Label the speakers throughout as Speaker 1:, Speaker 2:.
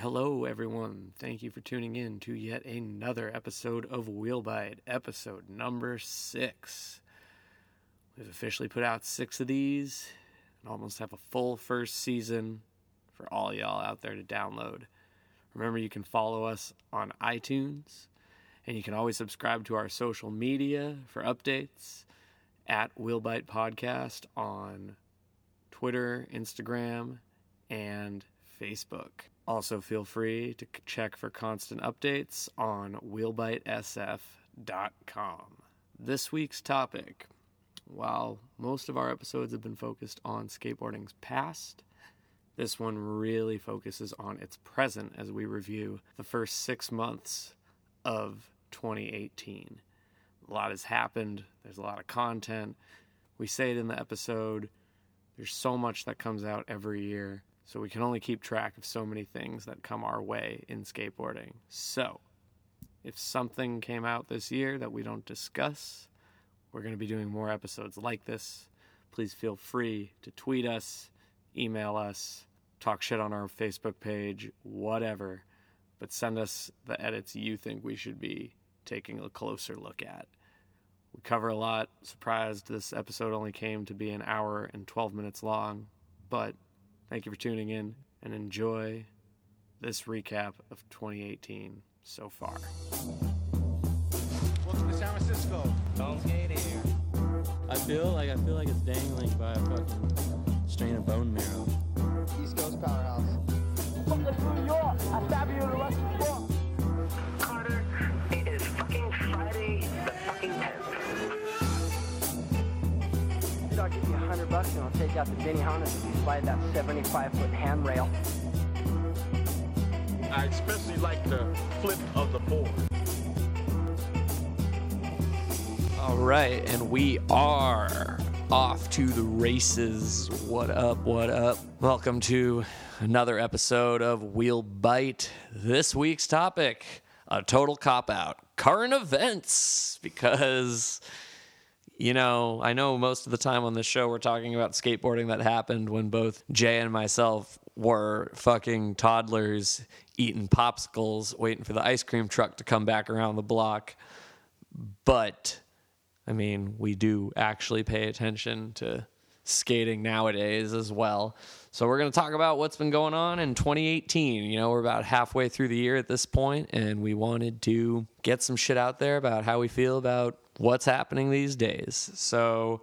Speaker 1: Hello, everyone. Thank you for tuning in to yet another episode of Wheelbite, episode number six. We've officially put out six of these and almost have a full first season for all y'all out there to download. Remember, you can follow us on iTunes and you can always subscribe to our social media for updates at Wheelbite Podcast on Twitter, Instagram, and Facebook. Also, feel free to check for constant updates on wheelbitesf.com. This week's topic while most of our episodes have been focused on skateboarding's past, this one really focuses on its present as we review the first six months of 2018. A lot has happened, there's a lot of content. We say it in the episode. There's so much that comes out every year, so we can only keep track of so many things that come our way in skateboarding. So, if something came out this year that we don't discuss, we're going to be doing more episodes like this. Please feel free to tweet us, email us, talk shit on our Facebook page, whatever. But send us the edits you think we should be taking a closer look at. We cover a lot. Surprised this episode only came to be an hour and 12 minutes long. But thank you for tuning in and enjoy this recap of 2018 so far.
Speaker 2: Welcome to San Francisco.
Speaker 3: Don't skate here. I feel like I feel like it's dangling by a fucking strain of bone marrow.
Speaker 2: East Coast Powerhouse.
Speaker 4: New York. I stab you
Speaker 5: in the rest of Carter, bucks and I'll take out the Benny Hannes if you slide that 75 foot handrail.
Speaker 6: I especially like the flip of the board.
Speaker 1: All right, and we are off to the races. What up? What up? Welcome to another episode of Wheel Bite. This week's topic a total cop out current events because. You know, I know most of the time on this show we're talking about skateboarding that happened when both Jay and myself were fucking toddlers eating popsicles, waiting for the ice cream truck to come back around the block. But I mean, we do actually pay attention to skating nowadays as well. So we're going to talk about what's been going on in 2018. You know, we're about halfway through the year at this point, and we wanted to get some shit out there about how we feel about what's happening these days. So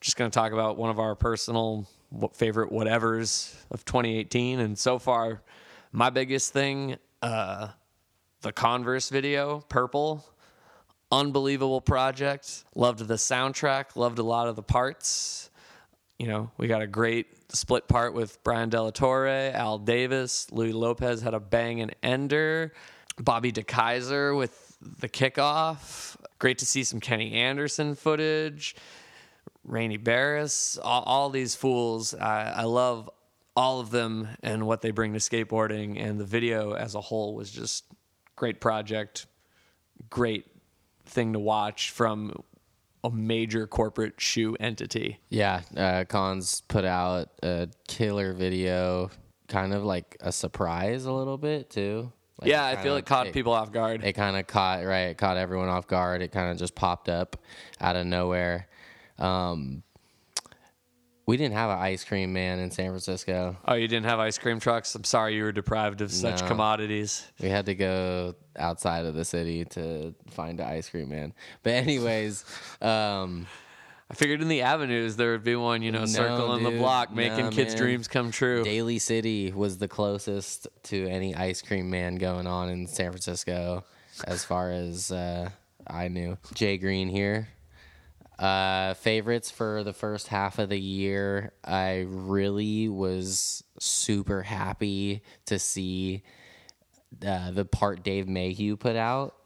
Speaker 1: just going to talk about one of our personal favorite whatevers of 2018. And so far, my biggest thing, uh, the Converse video, Purple unbelievable project. Loved the soundtrack, loved a lot of the parts. You know, we got a great split part with Brian Della Torre, Al Davis, Louis Lopez had a bang and ender, Bobby DeKeyzer with the kickoff. Great to see some Kenny Anderson footage, Raney Beres, all, all these fools. I, I love all of them and what they bring to skateboarding, and the video as a whole was just great project, great thing to watch from a major corporate shoe entity.
Speaker 3: Yeah, uh, Cons put out a killer video, kind of like a surprise a little bit too. Like
Speaker 1: yeah, I feel it caught people off guard.
Speaker 3: It kind of caught right, it caught everyone off guard. It kind of just popped up out of nowhere. Um, we didn't have an ice cream man in San Francisco.
Speaker 1: oh, you didn't have ice cream trucks? I'm sorry you were deprived of such
Speaker 3: No.
Speaker 1: commodities.
Speaker 3: We had to go outside of the city to find an ice cream man. But anyways, um,
Speaker 1: I figured in the avenues there would be one, you know, circling the block, making
Speaker 3: No,
Speaker 1: kids'
Speaker 3: man.
Speaker 1: dreams come true.
Speaker 3: Daly City was the closest to any ice cream man going on in San Francisco, as far as uh, I knew. Jay Green here. Uh, favorites for the first half of the year. I really was super happy to see uh, the part Dave Mayhew put out.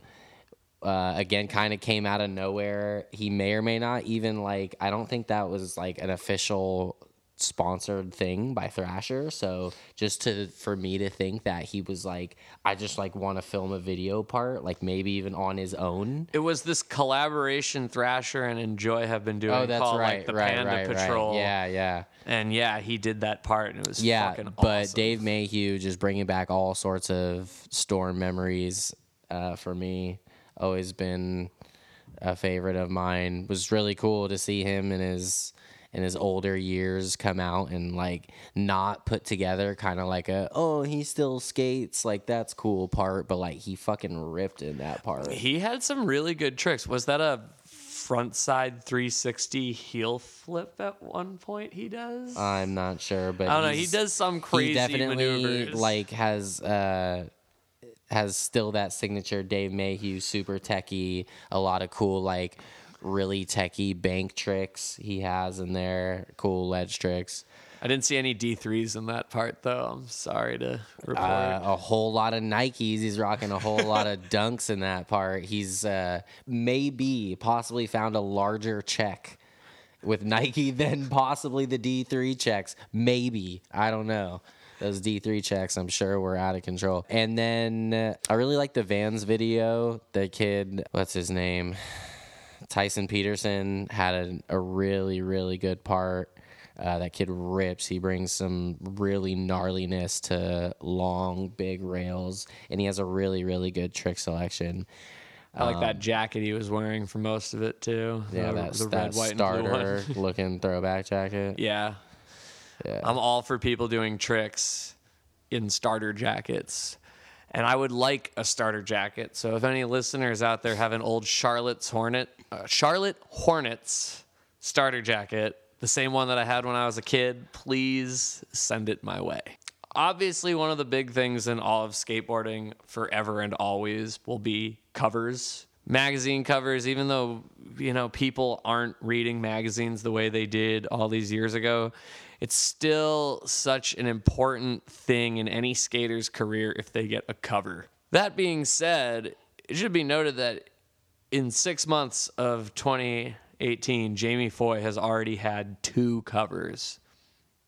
Speaker 3: Uh, again, kind of came out of nowhere. He may or may not even like. I don't think that was like an official sponsored thing by Thrasher. So just to for me to think that he was like, I just like want to film a video part, like maybe even on his own.
Speaker 1: It was this collaboration Thrasher and Enjoi have been doing
Speaker 3: Oh, that's
Speaker 1: called
Speaker 3: right,
Speaker 1: like the
Speaker 3: right,
Speaker 1: Panda
Speaker 3: right,
Speaker 1: Patrol.
Speaker 3: right. Yeah, yeah.
Speaker 1: And yeah, he did that part and it was
Speaker 3: yeah, but
Speaker 1: awesome.
Speaker 3: Dave Mayhew just bringing back all sorts of storm memories uh, for me. Always been a favorite of mine. Was really cool to see him in his in his older years come out and like not put together kind of like a oh he still skates like that's cool part but like he fucking ripped in that part
Speaker 1: He had some really good tricks. Was that a front side 360 heel flip at one point he does?
Speaker 3: i'm not sure but
Speaker 1: I don't know. He does some crazy
Speaker 3: he definitely
Speaker 1: maneuvers.
Speaker 3: like has uh has still that signature Dave Mayhew super techie, a lot of cool like really techie bank tricks he has in there, cool ledge tricks.
Speaker 1: I didn't see any D3s in that part though. I'm sorry to report.
Speaker 3: Uh, a whole lot of Nikes. He's rocking a whole lot of dunks in that part. He's uh, maybe possibly found a larger check with Nike than possibly the D3 checks. Maybe. I don't know. Those D3 checks, I'm sure, were out of control. And then uh, I really like the Vans video. The kid, what's his name? Tyson Peterson had a, a really, really good part. Uh, that kid rips. He brings some really gnarliness to long, big rails, and he has a really, really good trick selection.
Speaker 1: I like that jacket he was wearing for most of it too.
Speaker 3: um, Yeah,
Speaker 1: the,
Speaker 3: that's
Speaker 1: the
Speaker 3: that
Speaker 1: red, white,
Speaker 3: starter looking throwback jacket.
Speaker 1: Yeah. I'm all for people doing tricks in starter jackets. And I would like a starter jacket. So if any listeners out there have an old Charlotte's Hornet, uh, Charlotte Hornets starter jacket, the same one that I had when I was a kid, please send it my way. Obviously, one of the big things in all of skateboarding forever and always will be covers. Magazine covers, even though, you know, people aren't reading magazines the way they did all these years ago, it's still such an important thing in any skater's career if they get a cover. That being said, it should be noted that in six months of 2018, Jamie Foy has already had two covers.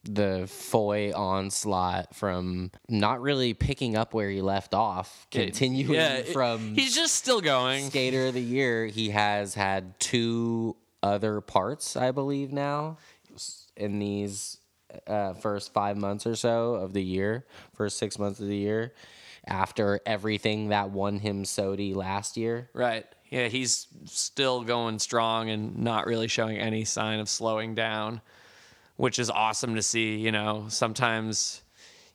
Speaker 3: The Foy onslaught from not really picking up where he left off, continuing
Speaker 1: Yeah, it-
Speaker 3: from
Speaker 1: he's just still going.
Speaker 3: Skater of the Year. He has had two other parts, I believe, now in these uh, first five months or so of the year, first six months of the year, after everything that won him SOTY last year.
Speaker 1: Right. Yeah, he's still going strong and not really showing any sign of slowing down, which is awesome to see. You know, sometimes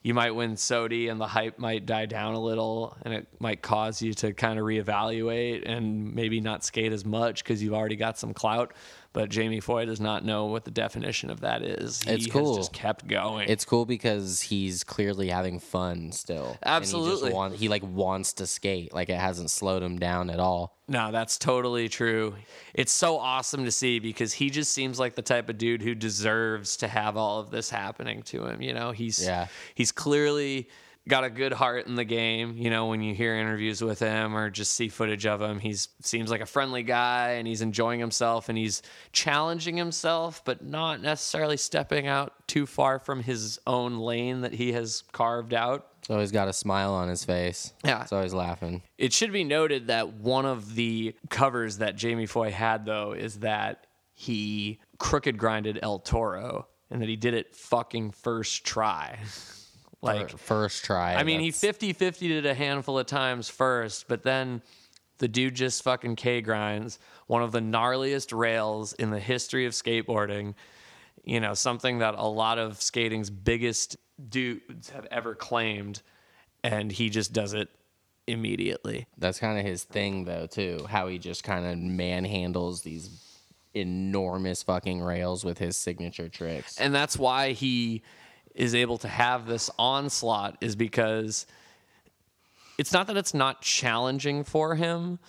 Speaker 1: you might win SOTY and the hype might die down a little and it might cause you to kind of reevaluate and maybe not skate as much because you've already got some clout. But Jamie Foy does not know what the definition of that is. He
Speaker 3: It's cool.
Speaker 1: just kept going.
Speaker 3: It's cool because he's clearly having fun still. He,
Speaker 1: Absolutely.
Speaker 3: just want, he like wants to skate. Like it hasn't slowed him down at all.
Speaker 1: No, that's totally true. It's so awesome to see because he just seems like the type of dude who deserves to have all of this happening to him. You know, he's
Speaker 3: Yeah.
Speaker 1: he's clearly got a good heart in the game. You know, when you hear interviews with him or just see footage of him, he's seems like a friendly guy and he's enjoying himself and he's challenging himself, but not necessarily stepping out too far from his own lane that he has carved out.
Speaker 3: So he's got a smile on his face.
Speaker 1: Yeah.
Speaker 3: He's always laughing.
Speaker 1: It should be noted that one of the covers that Jamie Foy had, though, is that he crooked grinded El Toro and that he did it fucking first try. like,
Speaker 3: first try.
Speaker 1: I mean, he
Speaker 3: that's-
Speaker 1: 50 50 it a handful of times first, but then the dude just fucking K grinds one of the gnarliest rails in the history of skateboarding. You know, something that a lot of skating's biggest dudes have ever claimed, and he just does it immediately.
Speaker 3: That's kind of his thing, though, too. How he just kind of manhandles these enormous fucking rails with his signature tricks.
Speaker 1: and that's why he is able to have this onslaught is because it's not that it's not challenging for him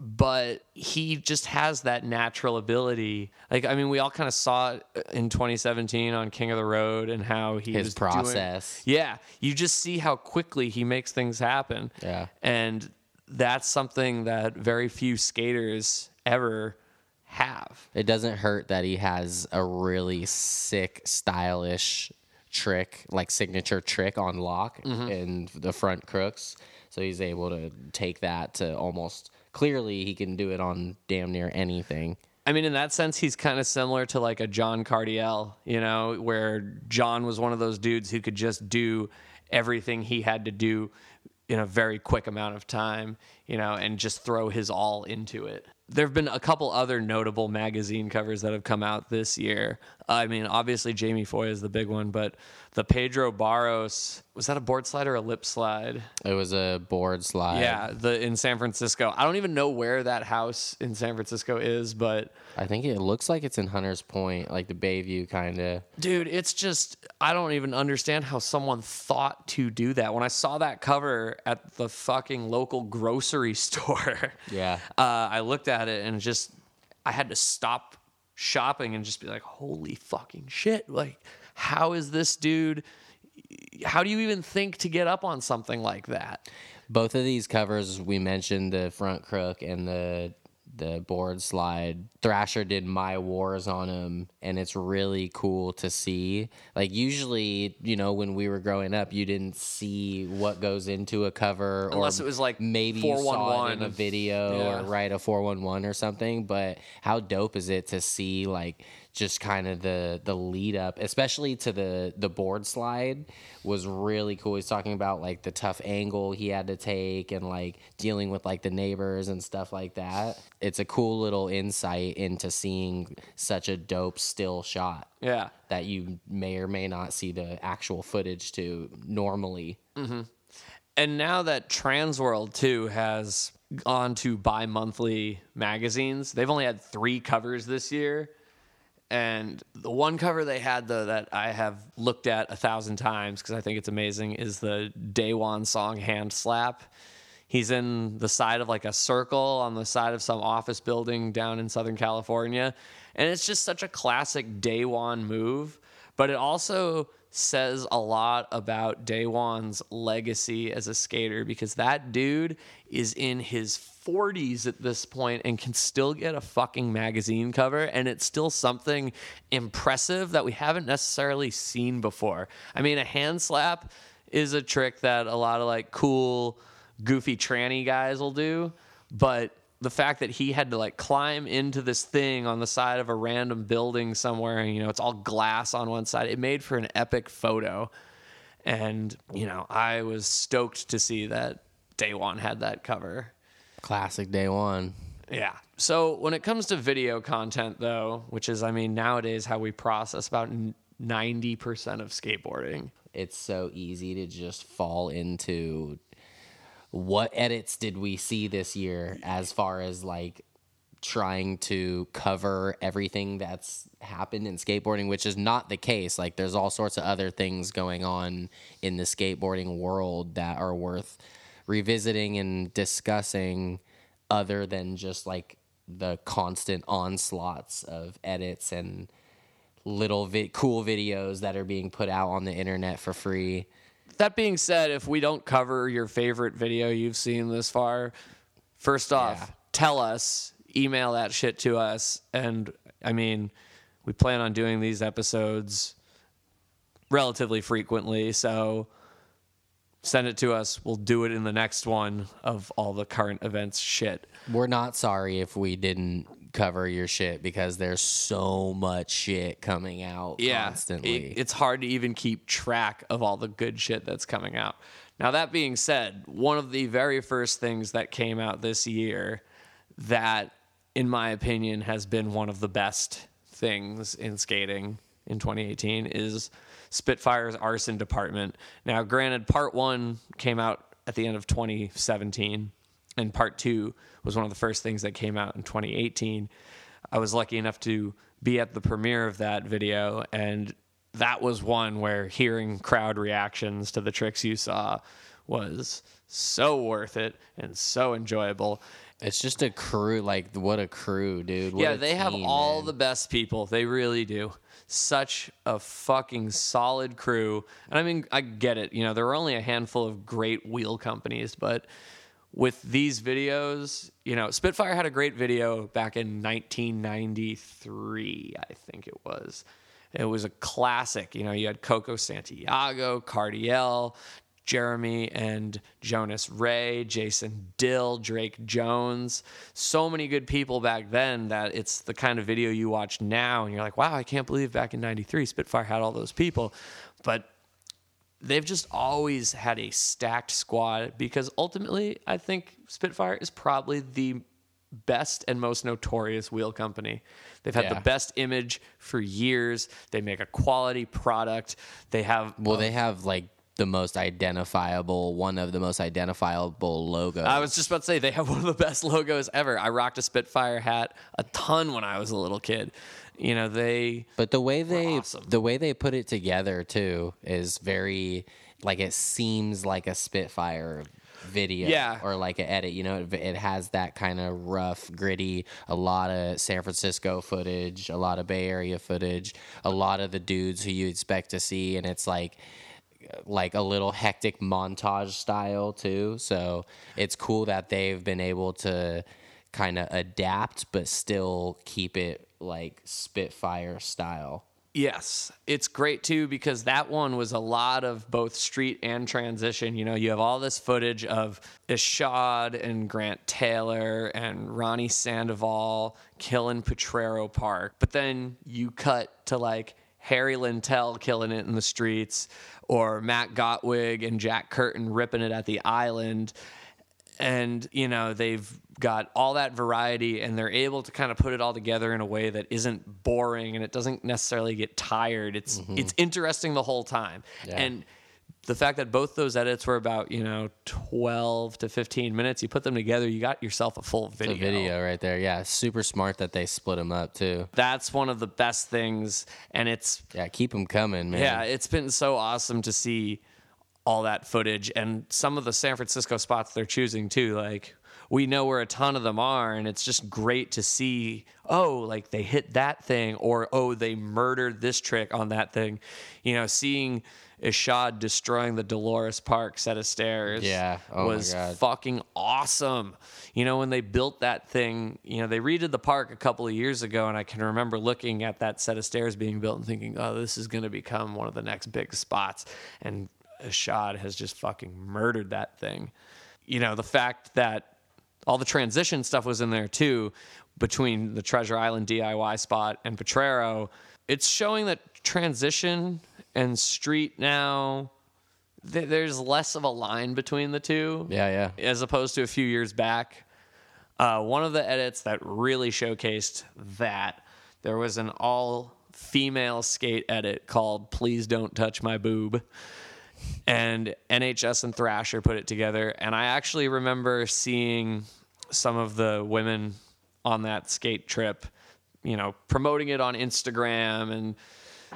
Speaker 1: but he just has that natural ability like i mean we all kind of saw it in 2017 on king of the road and how he
Speaker 3: His
Speaker 1: was doing-
Speaker 3: process.
Speaker 1: yeah you just see how quickly he makes things happen
Speaker 3: Yeah.
Speaker 1: and that's something that very few skaters ever have.
Speaker 3: It doesn't hurt that he has a really sick, stylish trick, like signature trick on lock
Speaker 1: Mm-hmm.
Speaker 3: in the front crooks. So he's able to take that to almost clearly he can do it on damn near anything.
Speaker 1: I mean, in that sense, he's kind of similar to like a John Cardiel, you know, where John was one of those dudes who could just do everything he had to do in a very quick amount of time, you know, and just throw his all into it. There have been a couple other notable magazine covers that have come out this year. I mean, obviously Jamie Foy is the big one, but the Pedro Barros was that a board slide or a lip slide?
Speaker 3: It was a board slide.
Speaker 1: Yeah, the in San Francisco. I don't even know where that house in San Francisco is, but
Speaker 3: I think it looks like it's in Hunters Point, like the Bayview kind of.
Speaker 1: Dude, it's just I don't even understand how someone thought to do that. When I saw that cover at the fucking local grocery store,
Speaker 3: Yeah.
Speaker 1: uh, I looked at it and just I had to stop shopping and just be like, "Holy fucking shit!" Like, how is this dude? How do you even think to get up on something like that?
Speaker 3: Both of these covers we mentioned the front crook and the the board slide. Thrasher did my wars on them, and it's really cool to see. Like usually, you know, when we were growing up, you didn't see what goes into a cover,
Speaker 1: Unless
Speaker 3: or
Speaker 1: it was, like,
Speaker 3: maybe you saw it in
Speaker 1: 411.
Speaker 3: a video
Speaker 1: Yeah.
Speaker 3: or write a four one one or something. But how dope is it to see like just kind of the the lead up, especially to the the board slide, was really cool. He's talking about like the tough angle he had to take and like dealing with like the neighbors and stuff like that. It's a cool little insight into seeing such a dope still shot
Speaker 1: Yeah.
Speaker 3: that you may or may not see the actual footage to normally. Mm-hmm.
Speaker 1: and now that Transworld too has gone to bi-monthly magazines, they've only had three covers this year. And the one cover they had though that I have looked at a thousand times because I think it's amazing is the Daewon Song "Hand Slap." He's in the side of like a circle on the side of some office building down in Southern California, and it's just such a classic Day One move. But it also says a lot about Daewon's legacy as a skater because that dude is in his 40s at this point and can still get a fucking magazine cover and it's still something impressive that we haven't necessarily seen before. I mean, a hand slap is a trick that a lot of like cool goofy tranny guys will do, but the fact that he had to like climb into this thing on the side of a random building somewhere and you know it's all glass on one side it made for an epic photo and you know i was stoked to see that Daewon had that cover
Speaker 3: Classic Daewon.
Speaker 1: yeah. So when it comes to video content though which is i mean nowadays how we process about 90% of skateboarding.
Speaker 3: It's so easy to just fall into what edits did we see this year as far as like trying to cover everything that's happened in skateboarding which is not the case. Like there's all sorts of other things going on in the skateboarding world that are worth revisiting and discussing other than just like the constant onslaughts of edits and little vi- cool videos that are being put out on the internet for free.
Speaker 1: That being said, if we don't cover your favorite video you've seen this far, first off,
Speaker 3: Yeah.
Speaker 1: tell us, email that shit to us. And I mean, we plan on doing these episodes relatively frequently. So send it to us. We'll do it in the next one of all the current events shit.
Speaker 3: We're not sorry if we didn't cover your shit because there's so much shit coming out
Speaker 1: yeah,
Speaker 3: constantly.
Speaker 1: it- it's hard to even keep track of all the good shit that's coming out. Now, that being said, one of the very first things that came out this year that, in my opinion, has been one of the best things in skating in 2018 is Spitfire's arson department. Now, granted, part one came out at the end of 2017, and part two was one of the first things that came out in 2018. I was lucky enough to be at the premiere of that video, and that was one where hearing crowd reactions to the tricks you saw was so worth it and so enjoyable.
Speaker 3: it's just a crew. Like what a crew, dude. What
Speaker 1: yeah, they have all
Speaker 3: man.
Speaker 1: the best people. They really do. Such a fucking solid crew. And I mean, I get it. You know, there are only a handful of great wheel companies, but with these videos, you know, Spitfire had a great video back in 1993, I think it was. It was a classic. You know, you had Coco Santiago, Cardiel, Jeremy and Jonas Ray, Jason Dill, Drake Jones. So many good people back then that it's the kind of video you watch now and you're like, wow, I can't believe back in 93 Spitfire had all those people. But they've just always had a stacked squad because ultimately I think Spitfire is probably the best and most notorious wheel company. They've had
Speaker 3: Yeah.
Speaker 1: the best image for years. They make a quality product. They have
Speaker 3: Well, they have like the most identifiable, one of the most identifiable logos.
Speaker 1: I was just about to say they have one of the best logos ever. I rocked a Spitfire hat a ton when I was a little kid. You know, they
Speaker 3: But the way they
Speaker 1: awesome.
Speaker 3: the way they put it together too is very like it seems like a Spitfire video
Speaker 1: Yeah.
Speaker 3: or like an edit. You know, it, it has that kind of rough, gritty. A lot of San Francisco footage, a lot of Bay Area footage, a lot of the dudes who you expect to see, and it's like like a little hectic montage style too. So it's cool that they've been able to kind of adapt but still keep it like Spitfire style.
Speaker 1: Yes, it's great too because that one was a lot of both street and transition. You know, you have all this footage of Ishod and Grant Taylor and Ronnie Sandoval killing Potrero Park, but then you cut to like Harry Lintell killing it in the streets, or Matt Gottwig and Jack Curtin ripping it at the island. And you know they've got all that variety and they're able to kind of put it all together in a way that isn't boring and it doesn't necessarily get tired. It's mm-hmm. it's interesting the whole time. And the fact that both those edits were about you know 12 to 15 minutes you put them together you got yourself a full video,
Speaker 3: The video right there. Yeah, super smart that they split them up too.
Speaker 1: that's one of the best things and it's
Speaker 3: Yeah, keep them coming, man.
Speaker 1: Yeah, it's been so awesome to see all that footage and some of the San Francisco spots they're choosing too. Like we know where a ton of them are, and it's just great to see. Oh, like they hit that thing, or oh, they murdered this trick on that thing. You know, seeing Ishod destroying the Dolores Park set of stairs.
Speaker 3: Yeah. Oh
Speaker 1: was fucking awesome. You know, when they built that thing, you know, they redid the park a couple of years ago, and I can remember looking at that set of stairs being built and thinking, oh, this is going to become one of the next big spots. And Ishod has just fucking murdered that thing. You know, the fact that all the transition stuff was in there too between the Treasure Island DIY spot and Potrero. It's showing that transition and street now th- there's less of a line between the two
Speaker 3: Yeah, yeah.
Speaker 1: as opposed to a few years back. Uh, one of the edits that really showcased that there was an all female skate edit called Please Don't Touch My Boob. And NHS and Thrasher put it together. And I actually remember seeing some of the women on that skate trip, you know, promoting it on Instagram and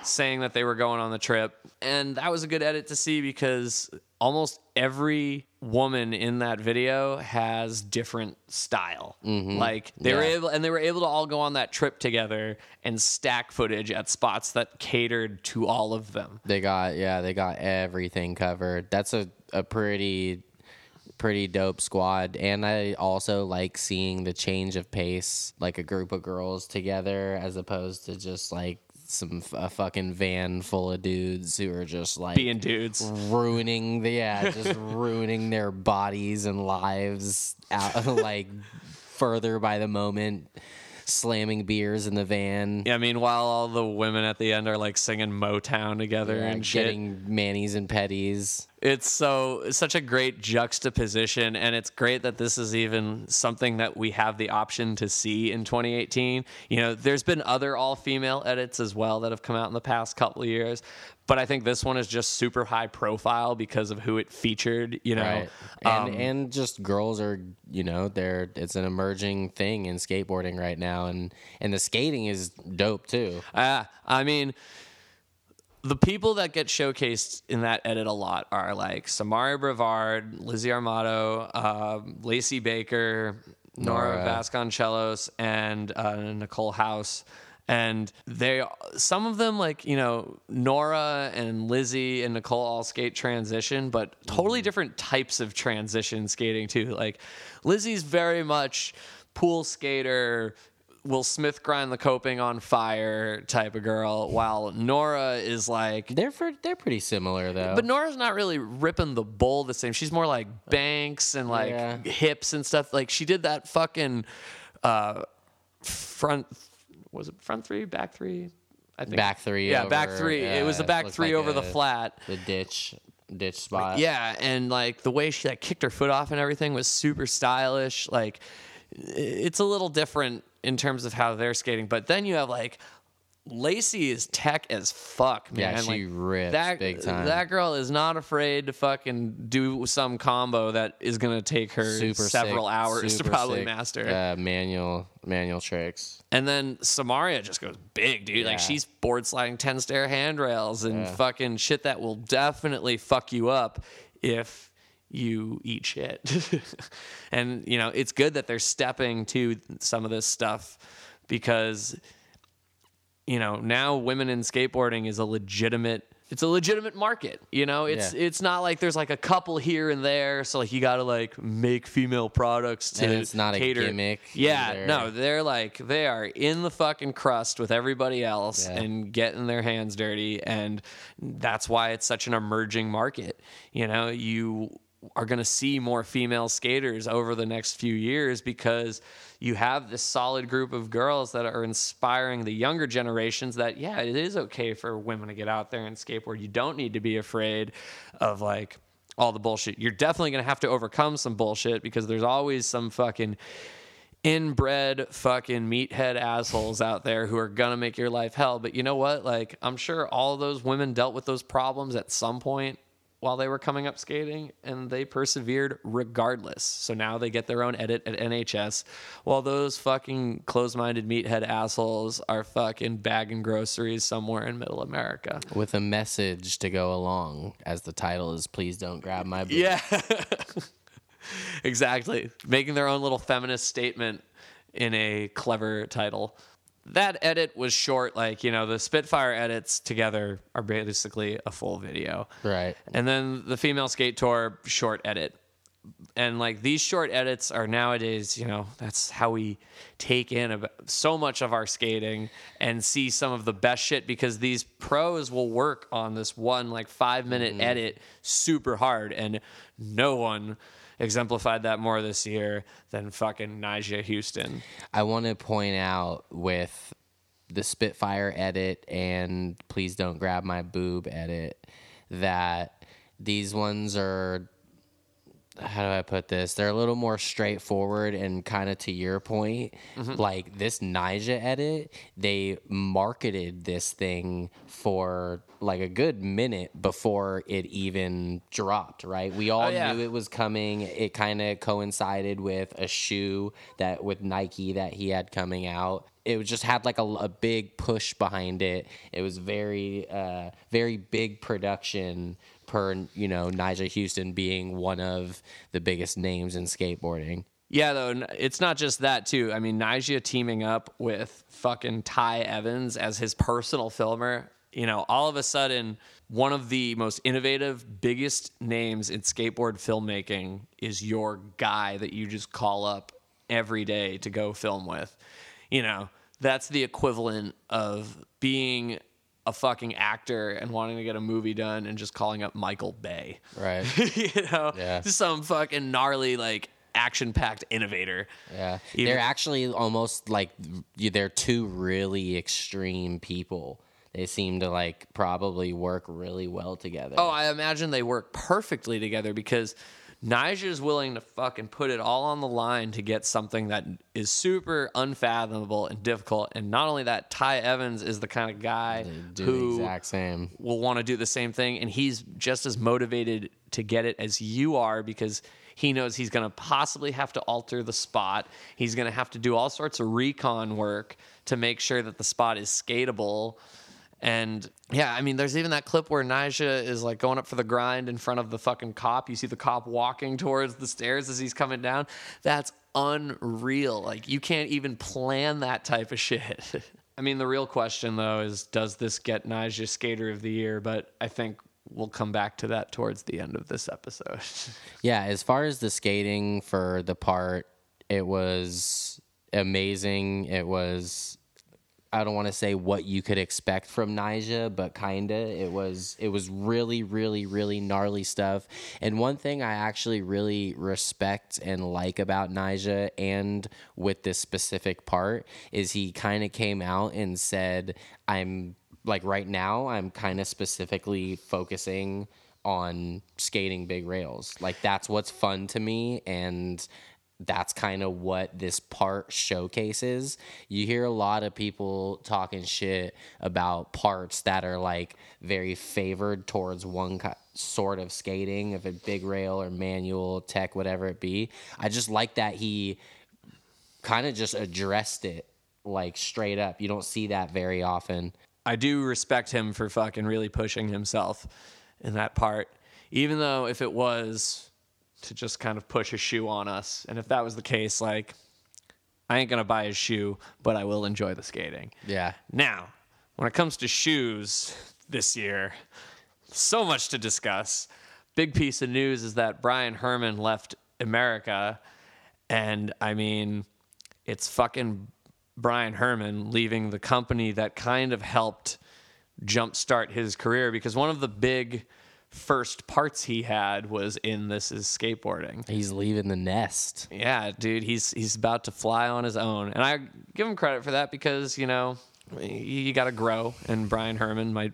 Speaker 1: saying that they were going on the trip. And that was a good edit to see because almost every woman in that video has different style. Like they were
Speaker 3: Mm-hmm.
Speaker 1: Able and they were able to all go on that trip together and stack footage at spots that catered to all of them.
Speaker 3: They got yeah, they got everything covered. That's a, a pretty pretty dope squad. And I also like seeing the change of pace, like a group of girls together as opposed to just like some a fucking van full of dudes who are just like
Speaker 1: Being dudes.
Speaker 3: ruining the yeah, just ruining their bodies and lives out like further by the moment, slamming beers in the van.
Speaker 1: Yeah, I mean, while all the women at the end are like singing Motown together
Speaker 3: yeah,
Speaker 1: and shit.
Speaker 3: getting manis and petties.
Speaker 1: It's so it's such a great juxtaposition, and it's great that this is even something that we have the option to see in 2018. You know, there's been other all-female edits as well that have come out in the past couple of years, but I think this one is just super high profile because of who it featured. You know,
Speaker 3: right and
Speaker 1: Um,
Speaker 3: and just girls are you know they're it's an emerging thing in skateboarding right now and and the skating is dope too
Speaker 1: Uh, I mean, the people that get showcased in that edit a lot are like Samarria Brevard, Lizzie Armanto, um, Lacey Baker, Nora,
Speaker 3: Nora.
Speaker 1: Vasconcelos, and uh, Nicole Hause. And they, some of them, like, you know, Nora and Lizzie and Nicole all skate transition, but totally different types of transition skating, too. Like, Lizzie's very much pool skater, Will Smith grind the coping on fire type of girl, while Nora is like
Speaker 3: They're for, they're pretty similar though.
Speaker 1: but Nora's not really ripping the bowl the same. She's more like banks and like
Speaker 3: Yeah.
Speaker 1: hips and stuff. Like she did that fucking uh, front. Was it front three, back three? I think
Speaker 3: back three.
Speaker 1: Yeah, back
Speaker 3: over-
Speaker 1: three. it was the back three
Speaker 3: like
Speaker 1: over the flat.
Speaker 3: The ditch ditch spot.
Speaker 1: Yeah, and like the way she like kicked her foot off and everything was super stylish. Like it's a little different in terms of how they're skating. But then you have like Lacey is tech as fuck, man.
Speaker 3: Yeah, she
Speaker 1: like,
Speaker 3: rips
Speaker 1: that,
Speaker 3: big time.
Speaker 1: That girl is not afraid to fucking do some combo that is gonna take her
Speaker 3: super
Speaker 1: several
Speaker 3: sick,
Speaker 1: hours to probably
Speaker 3: sick,
Speaker 1: master.
Speaker 3: Uh, manual manual tricks.
Speaker 1: And then Samarria just goes big, dude. Like she's board sliding 10 stair handrails and fucking shit that will definitely fuck you up if you eat shit. and, you know, it's good that they're stepping to some of this stuff because, you know, now women in skateboarding is a legitimate. It's a legitimate market, you know. It's
Speaker 3: Yeah.
Speaker 1: it's not like there's like a couple here and there, so like you got to like make female products to
Speaker 3: And it's not a
Speaker 1: cater.
Speaker 3: gimmick
Speaker 1: Yeah,
Speaker 3: either.
Speaker 1: no, they're like they are in the fucking crust with everybody else
Speaker 3: Yeah.
Speaker 1: and getting their hands dirty and that's why it's such an emerging market you know you are going to see more female skaters over the next few years because you have this solid group of girls that are inspiring the younger generations that yeah it is okay for women to get out there and skateboard you don't need to be afraid of like all the bullshit you're definitely going to have to overcome some bullshit because there's always some fucking inbred fucking meathead assholes out there who are gonna make your life hell. But you know what? Like, I'm sure all those women dealt with those problems at some point while they were coming up skating and they persevered regardless. So now they get their own edit at NHS while those fucking closed minded meathead assholes are fucking bagging groceries somewhere in middle America.
Speaker 3: With a message to go along, as the title is "Please don't grab my boob."
Speaker 1: Yeah. exactly. Making their own little feminist statement in a clever title. That edit was short, like, you know, the Spitfire edits together are basically a full video.
Speaker 3: Right.
Speaker 1: And then the female skate tour short edit. And like these short edits are nowadays, you know, that's how we take in so much of our skating and see some of the best shit because these pros will work on this one like five minute mm-hmm. edit super hard. And no one exemplified that more this year than fucking Nyjah Huston.
Speaker 3: I want to point out with the Spitfire edit and Please Don't Grab My Boob edit that these ones are how do I put this? They're a little more straightforward and kind of to your point. Like this Nyjah edit, they marketed this thing for like a good minute before it even dropped, right? We all
Speaker 1: Oh, yeah.
Speaker 3: knew it was coming. It kind of coincided with a shoe that with Nike that he had coming out. It just had like a, a big push behind it. It was very, uh, very big production per you know Nyjah Huston being one of the biggest names in skateboarding.
Speaker 1: Yeah, though it's not just that too. I mean, Nigel teaming up with fucking Ty Evans as his personal filmer. You know, all of a sudden, one of the most innovative, biggest names in skateboard filmmaking is your guy that you just call up every day to go film with. You know, that's the equivalent of being a fucking actor and wanting to get a movie done and just calling up Michael Bay
Speaker 3: Right.
Speaker 1: you know,
Speaker 3: Yeah.
Speaker 1: just some fucking gnarly like action-packed innovator.
Speaker 3: Yeah.
Speaker 1: Even-
Speaker 3: they're actually almost like they're two really extreme people. They seem to like probably work really well together.
Speaker 1: Oh, I imagine they work perfectly together because Nyjah's willing to fucking put it all on the line to get something that is super unfathomable and difficult. And not only that, Ty Evans is the kind of guy who
Speaker 3: the exact same.
Speaker 1: will want to do the same thing and he's just as motivated to get it as you are because he knows he's going to possibly have to alter the spot he's going to have to do all sorts of recon work to make sure that the spot is skatable and yeah, I mean, there's even that clip where Nyjah is like going up for the grind in front of the fucking cop. You see the cop walking towards the stairs as he's coming down. That's unreal. Like, you can't even plan that type of shit. I mean, the real question though is, does this get Nyjah Skater of the Year? But I think we'll come back to that towards the end of this episode.
Speaker 3: Yeah, as far as the skating for the part, it was amazing. It was I don't want to say what you could expect from Nyjah, but kinda. It was it was really, really, really gnarly stuff. And one thing I actually really respect and like about Nyjah and with this specific part is he kind of came out and said, I'm like right now, I'm kind of specifically focusing on skating big rails. Like that's what's fun to me and that's kind of what this part showcases. You hear a lot of people talking shit about parts that are like very favored towards one ki- sort of skating, if it's big rail or manual, tech, whatever it be. I just like that he kind of just addressed it like straight up. You don't see that very often.
Speaker 1: I do respect him for fucking really pushing himself in that part, even though if it was to just kind of push a shoe on us, and if that was the case, like I ain't gonna buy his shoe, but I will enjoy the skating.
Speaker 3: Yeah.
Speaker 1: Now, when it comes to shoes this year, so much to discuss. Big piece of news is that Bryan Herman left Emerica. And I mean, it's fucking Bryan Herman leaving the company that kind of helped jumpstart his career because one of the big first parts he had was in This Is Skateboarding.
Speaker 3: He's leaving the nest.
Speaker 1: Yeah, dude, he's he's about to fly on his own, and I give him credit for that because you know you, got to grow, and Bryan Herman might,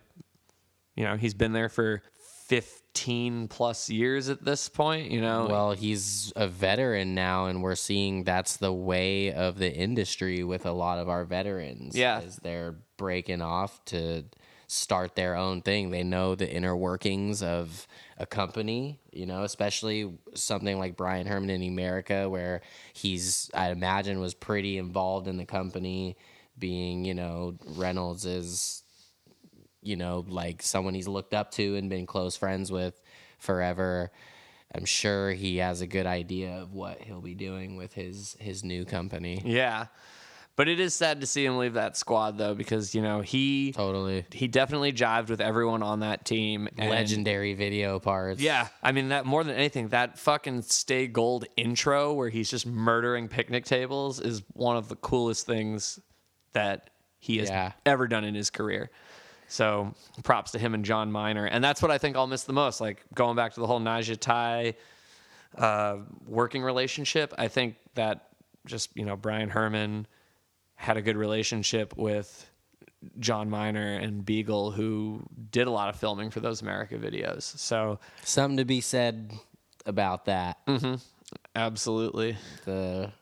Speaker 1: you know, he's been there for fifteen plus years at this point. You know,
Speaker 3: Well, he's a veteran now, and we're seeing that's the way of the industry with a lot of our veterans.
Speaker 1: Yeah.
Speaker 3: is they're breaking off to start their own thing. They know the inner workings of a company, you know, especially something like Bryan Herman in Emerica, where he's, I imagine, was pretty involved in the company, being, you know, Reynolds is you know, like someone he's looked up to and been close friends with forever. I'm sure he has a good idea of what he'll be doing with his his new company.
Speaker 1: yeah. But it is sad to see him leave that squad though, because you know he
Speaker 3: Totally.
Speaker 1: he definitely jived with everyone on that team. and-
Speaker 3: Legendary video parts.
Speaker 1: Yeah, I mean that more than anything, that fucking Stay Gold intro where he's just murdering picnic tables is one of the coolest things that he has
Speaker 3: Yeah.
Speaker 1: ever done in his career. So props to him and John Miner, and that's what I think I'll miss the most. Like going back to the whole Nyjah Ty uh, working relationship, I think that just you know Bryan Herman had a good relationship with John Miner and Beagle, who did a lot of filming for those Emerica videos. So
Speaker 3: Something to be said about that.
Speaker 1: absolutely.
Speaker 3: The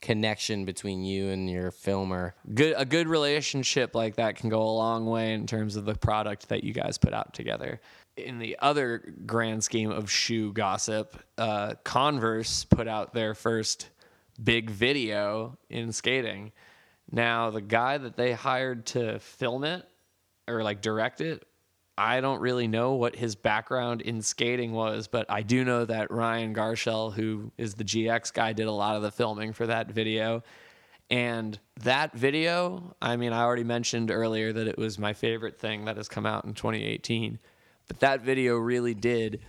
Speaker 3: connection between you and your filmer.
Speaker 1: good a good relationship like that can go a long way in terms of the product that you guys put out together. In the other grand scheme of shoe gossip, uh, Converse put out their first big video in skating. Now, the guy that they hired to film it or like direct it, I don't really know what his background in skating was, but I do know that Ryan Garshell, who is the GX guy, did a lot of the filming for that video. And that video, I mean, I already mentioned earlier that it was my favorite thing that has come out in 2018. But that video really did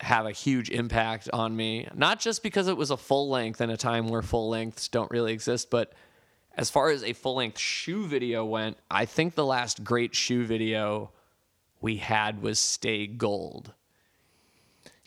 Speaker 1: have a huge impact on me, not just because it was a full length in a time where full lengths don't really exist, but as far as a full length shoe video went, I think the last great shoe video we had was Stay Gold.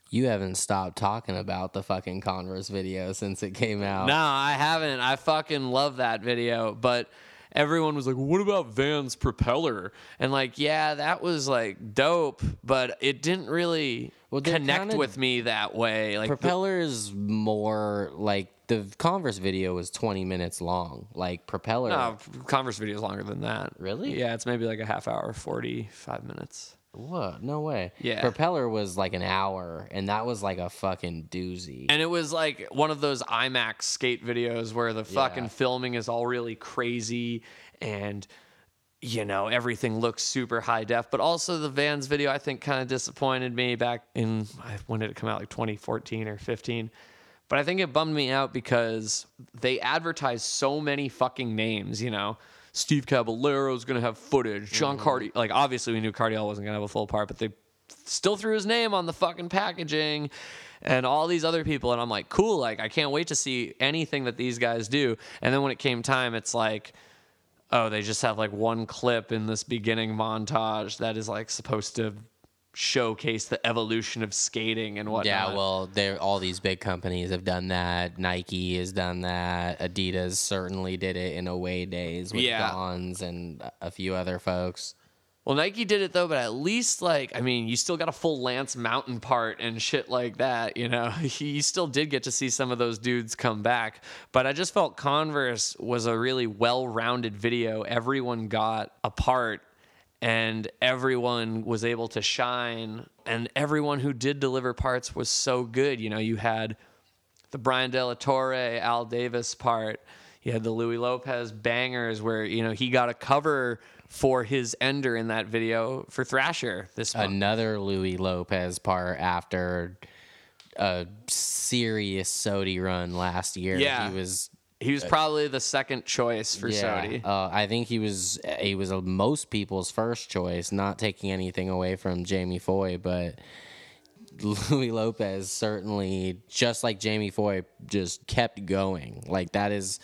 Speaker 3: You haven't stopped talking about the fucking Converse video since it came out.
Speaker 1: No, I haven't. I fucking love that video, but everyone was like, "What about Van's propeller?" And like, yeah, that was like dope, but it didn't really
Speaker 3: Well,
Speaker 1: connect with me that way. Like, the-
Speaker 3: Propeller is more like the Converse video was 20 minutes long. Like Propeller.
Speaker 1: no, Converse video is longer than that.
Speaker 3: Really?
Speaker 1: Yeah, it's maybe like a half hour, forty-five minutes.
Speaker 3: What? No way.
Speaker 1: Yeah.
Speaker 3: Propeller was like an hour, and that was like a fucking doozy.
Speaker 1: And it was like one of those IMAX skate videos where the fucking
Speaker 3: Yeah.
Speaker 1: filming is all really crazy and you know everything looks super high def. But also the Vans video I think kind of disappointed me back in when did it come out like 2014 or 15. But I think it bummed me out because they advertised so many fucking names, you know. Steve Caballero's gonna have footage. John mm-hmm. Cardi, like obviously we knew Cardiel wasn't gonna have a full part, but they still threw his name on the fucking packaging and all these other people and i'm like cool like i can't wait to see anything that these guys do and then when it came time it's like oh they just have like one clip in this beginning montage that is like supposed to showcase the evolution of skating and whatnot
Speaker 3: Yeah, well, there all these big companies have done that. Nike has done that. Adidas certainly did it in away days with
Speaker 1: Yeah.
Speaker 3: Gonz and a few other folks.
Speaker 1: Well, Nike did it though, but at least like I mean, you still got a full Lance Mountain part and shit like that. You know, you still did get to see some of those dudes come back. But I just felt Converse was a really well-rounded video. Everyone got a part, and everyone was able to shine. And everyone who did deliver parts was so good. You know, you had the Brian Delatorre, Al Davis part. You had the Louis Lopez bangers where, you know, he got a cover for his ender in that video for Thrasher this month.
Speaker 3: Another Louis Lopez part after a serious SOTY run last year.
Speaker 1: Yeah.
Speaker 3: he was.
Speaker 1: He was probably the second choice for
Speaker 3: Yeah,
Speaker 1: SOTY.
Speaker 3: uh, I think he was. He was a, most people's first choice. Not taking anything away from Jamie Foy, but Louis Lopez certainly, just like Jamie Foy, just kept going. Like that is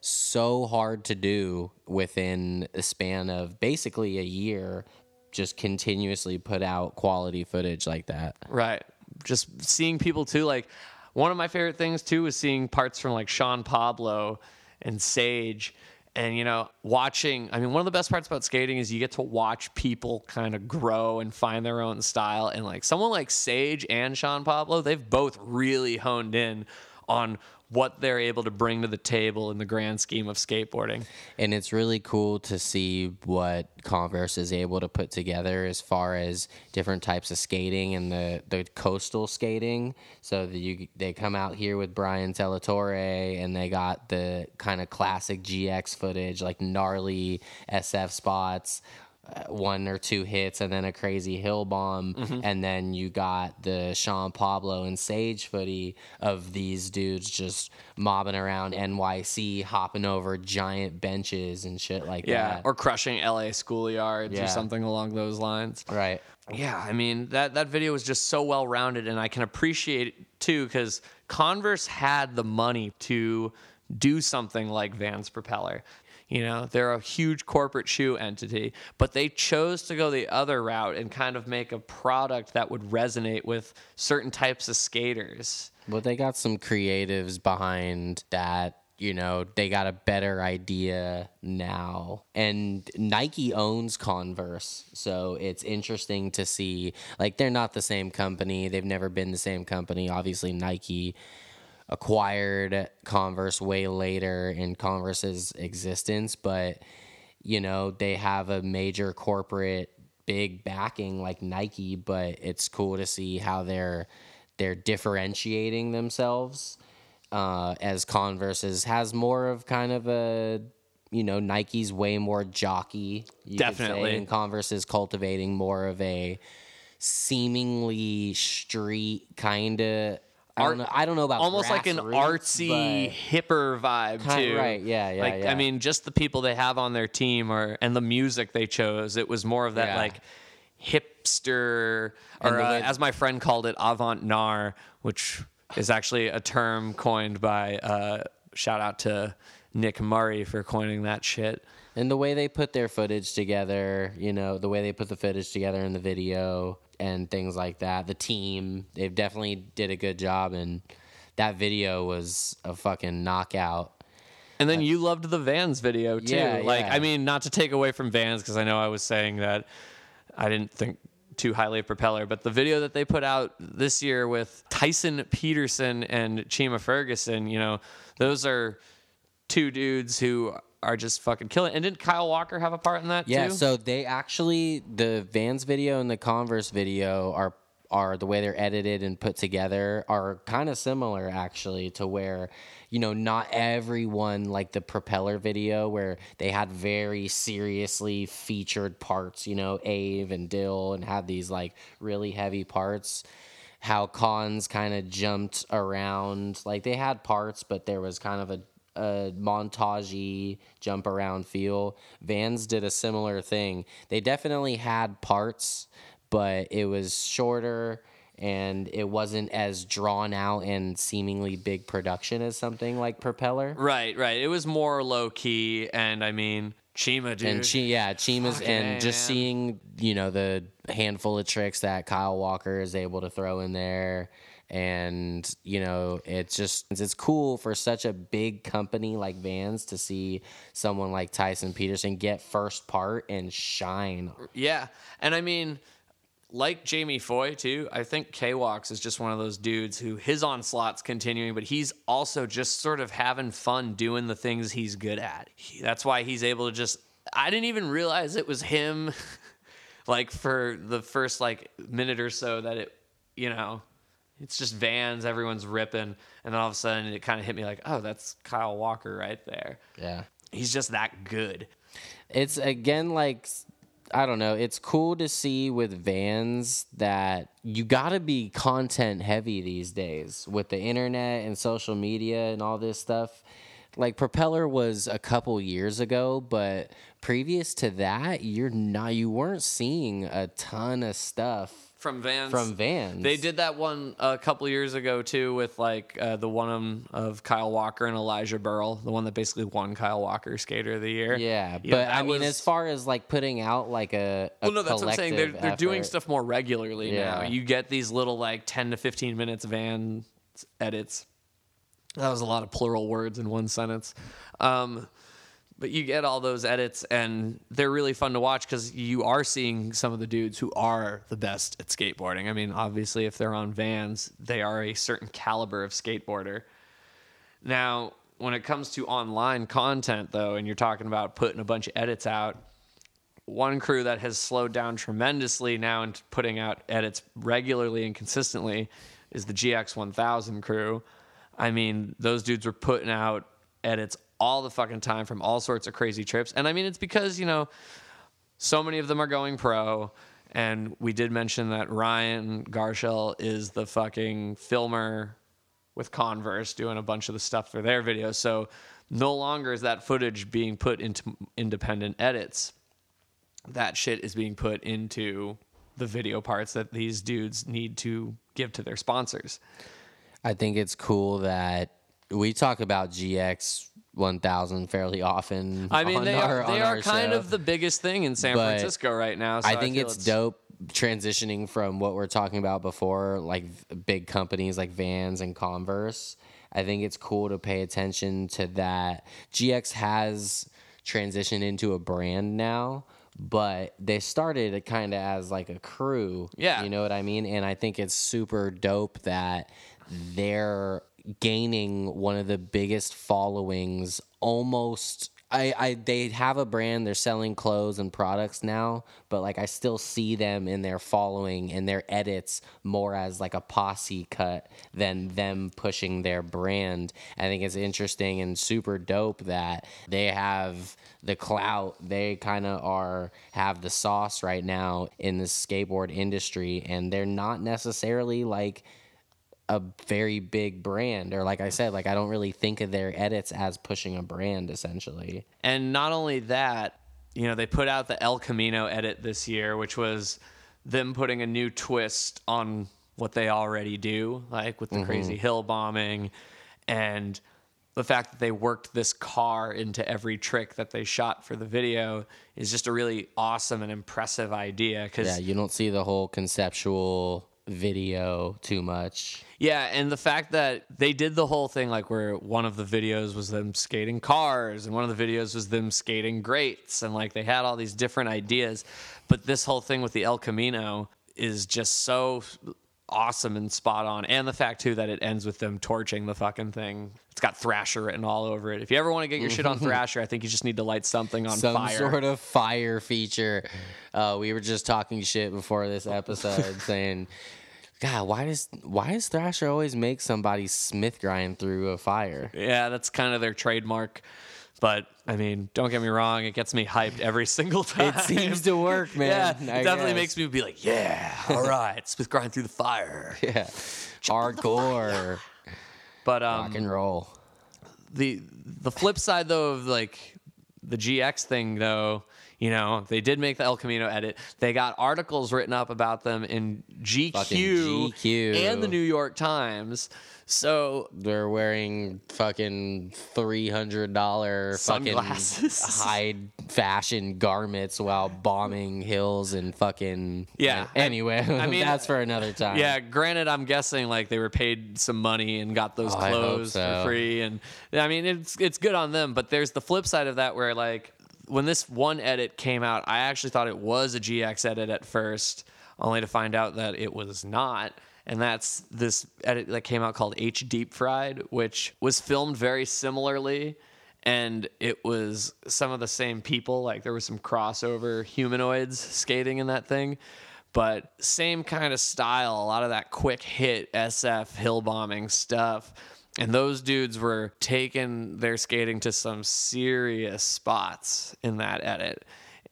Speaker 3: so hard to do within a span of basically a year. Just continuously put out quality footage like that.
Speaker 1: Right. Just seeing people too. Like one of my favorite things too was seeing parts from like Sean Pablo and Sage. And you know, watching I mean, one of the best parts about skating is you get to watch people kind of grow and find their own style. And like someone like Sage and Sean Pablo, they've both really honed in on what they're able to bring to the table in the grand scheme of skateboarding.
Speaker 3: And it's really cool to see what Converse is able to put together as far as different types of skating and the, the coastal skating. So that you they come out here with Brian Delatorre and they got the kind of classic GX footage, like gnarly SF spots. One or two hits and then a crazy hill bomb, mm-hmm. and then you got the Sean Pablo and Sage footy of these dudes just mobbing around NYC, hopping over giant benches and shit like
Speaker 1: Yeah.
Speaker 3: that.
Speaker 1: Or crushing LA schoolyards
Speaker 3: Yeah.
Speaker 1: or something along those lines.
Speaker 3: right.
Speaker 1: Yeah, I mean that that video was just so well rounded, and I can appreciate it too because Converse had the money to do something like Vans Propeller. You know, they're a huge corporate shoe entity, but they chose to go the other route and kind of make a product that would resonate with certain types of skaters.
Speaker 3: Well, they got some creatives behind that. You know, they got a better idea now. And Nike owns Converse. So it's interesting to see. Like, they're not the same company. They've never been the same company. Obviously, Nike acquired Converse way later in Converse's existence, but, you know, they have a major corporate big backing like Nike, but it's cool to see how they're they're differentiating themselves uh, as Converse has more of kind of a you know Nike's way more jockey, you could say,
Speaker 1: Definitely.
Speaker 3: and Converse is cultivating more of a seemingly street kind of. I
Speaker 1: Art-
Speaker 3: don't know. I don't know about
Speaker 1: almost like an artsy, hipper vibe too.
Speaker 3: right, yeah, yeah,
Speaker 1: Like
Speaker 3: yeah.
Speaker 1: I mean, just the people they have on their team, or and the music they chose. It was more of that
Speaker 3: Yeah.
Speaker 1: like hipster,
Speaker 3: And
Speaker 1: or uh,
Speaker 3: way-
Speaker 1: as my friend called it, avant nar, which is actually a term coined by. Uh, shout out to Nick Murray for coining that shit.
Speaker 3: and the way they put their footage together, you know, the way they put the footage together in the video and things like that. The team, they've definitely did a good job, and that video was a fucking knockout.
Speaker 1: And then you loved the Vans video too.
Speaker 3: Yeah,
Speaker 1: like,
Speaker 3: yeah.
Speaker 1: I mean, not to take away from Vans because I know I was saying that I didn't think too highly of Propeller, but the video that they put out this year with Tyson Peterson and Chima Ferguson, you know, those are two dudes who are just fucking killing. And didn't Kyle Walker have a part in that
Speaker 3: Yeah,
Speaker 1: too?
Speaker 3: so they actually the Vans video and the Converse video are are the way they're edited and put together are kind of similar actually to where you know not everyone like the propeller video where they had very seriously featured parts you know Ave and Dill and had these like really heavy parts how cons kind of jumped around like they had parts but there was kind of a a montagey jump around feel. Vans did a similar thing. They definitely had parts, but it was shorter and it wasn't as drawn out and seemingly big production as something like Propeller.
Speaker 1: Right, right. It was more low key, and I mean, Chima, dude.
Speaker 3: And Chi, yeah, Chima's,
Speaker 1: Fucking
Speaker 3: and just
Speaker 1: man.
Speaker 3: seeing you know the handful of tricks that Kyle Walker is able to throw in there, and you know it's just it's cool for such a big company like Vans to see someone like Tyson Peterson get first part and shine.
Speaker 1: Yeah, and I mean, like Jamie Foy too. I think K Walks is just one of those dudes who his onslaught's continuing, but he's also just sort of having fun doing the things he's good at. He- that's why he's able to just. I didn't even realize it was him. like for the first like minute or so that it, you know, it's just vans, everyone's ripping, and then all of a sudden it kind of hit me like, oh, that's Kyle Walker right there.
Speaker 3: Yeah.
Speaker 1: He's just that good.
Speaker 3: it's again like I don't know. It's cool to see with Vans that you got to be content heavy these days with the internet and social media and all this stuff. Like Propeller was a couple years ago, but previous to that, you're not you weren't seeing a ton of stuff
Speaker 1: from Vans.
Speaker 3: from Vans.
Speaker 1: They did that one a couple years ago too, with like uh, the one of Kyle Walker and Elijah Berle, the one that basically won Kyle Walker Skater of the Year.
Speaker 3: Yeah,
Speaker 1: Yeah,
Speaker 3: but I mean,
Speaker 1: was-
Speaker 3: as far as like putting out like a, a
Speaker 1: Well, no, that's what I'm saying. They're, they're doing stuff more regularly now. You get these little like 10 to 15 minutes van edits. That was a lot of plural words in one sentence. Um, but you get all those edits, and they're really fun to watch because you are seeing some of the dudes who are the best at skateboarding. I mean, obviously, if they're on vans, they are a certain caliber of skateboarder. Now, when it comes to online content, though, and you're talking about putting a bunch of edits out, one crew that has slowed down tremendously now and putting out edits regularly and consistently is the GX 1000 crew. I mean, those dudes were putting out edits all the fucking time from all sorts of crazy trips. And I mean, it's because, you know, so many of them are going pro. And we did mention that Ryan Garshell is the fucking filmer with Converse doing a bunch of the stuff for their videos. So no longer is that footage being put into independent edits. That shit is being put into the video parts that these dudes need to give to their sponsors.
Speaker 3: I think it's cool that we talk about GX 1000 fairly often.
Speaker 1: I mean,
Speaker 3: on
Speaker 1: they
Speaker 3: our,
Speaker 1: are they are kind
Speaker 3: show.
Speaker 1: of the biggest thing in San
Speaker 3: But
Speaker 1: Francisco right now. So
Speaker 3: I think
Speaker 1: feel
Speaker 3: it's, dope transitioning from what we're talking about before, like big companies like Vans and Converse. I think it's cool to pay attention to that. GX has transitioned into a brand now, but they started it kind of as like a crew.
Speaker 1: Yeah.
Speaker 3: You know what I mean? And I think it's super dope that they're gaining one of the biggest followings almost I, I they have a brand they're selling clothes and products now but like i still see them in their following and their edits more as like a posse cut than them pushing their brand. I think it's interesting and super dope that they have the clout. They kind of are have the sauce right now in the skateboard industry and they're not necessarily like a very big brand or like i said like i don't really think of their edits as pushing a brand essentially.
Speaker 1: And not only that, you know, they put out the El Camino edit this year, which was them putting a new twist on what they already do, like with the mm-hmm. crazy hill bombing and the fact that they worked this car into every trick that they shot for the video is just a really awesome and impressive idea because
Speaker 3: yeah you don't see the whole conceptual video too much
Speaker 1: Yeah, and the fact that they did the whole thing like where one of the videos was them skating cars and one of the videos was them skating grates and like they had all these different ideas, but this whole thing with the El Camino is just so awesome and spot on and the fact too that it ends with them torching the fucking thing. It's got Thrasher written all over it. If you ever want to get your shit on Thrasher, I think you just need to light something on
Speaker 3: some
Speaker 1: fire.
Speaker 3: sort of fire feature uh, we were just talking shit before this episode saying god why does why does thrasher always make somebody smith grind through a fire
Speaker 1: Yeah, that's kind of their trademark. But I mean, don't get me wrong, it gets me hyped every single time.
Speaker 3: it seems to work man
Speaker 1: Yeah,
Speaker 3: I
Speaker 1: it definitely
Speaker 3: guess.
Speaker 1: makes me be like, yeah, all right, Smith grind through the fire.
Speaker 3: yeah hardcore
Speaker 1: But um,
Speaker 3: rock and roll
Speaker 1: the the flip side though of like the GX thing though, you know, they did make the El Camino edit. They got articles written up about them in GQ,
Speaker 3: GQ.
Speaker 1: and the New York Times. So
Speaker 3: They're wearing fucking three hundred dollar fucking high fashion garments while bombing hills and fucking
Speaker 1: Yeah.
Speaker 3: Uh, anyway,
Speaker 1: I mean,
Speaker 3: that's for another time.
Speaker 1: Yeah, granted, I'm guessing like they were paid some money and got those
Speaker 3: Oh,
Speaker 1: clothes
Speaker 3: so.
Speaker 1: for free, and I mean it's it's good on them. But there's the flip side of that where like when this one edit came out, I actually thought it was a GX edit at first, only to find out that it was not. And that's this edit that came out called H Deep Fried, which was filmed very similarly and it was some of the same people. Like there was some crossover humanoids skating in that thing, but same kind of style. A lot of that quick hit SF hill bombing stuff. And those dudes were taking their skating to some serious spots in that edit.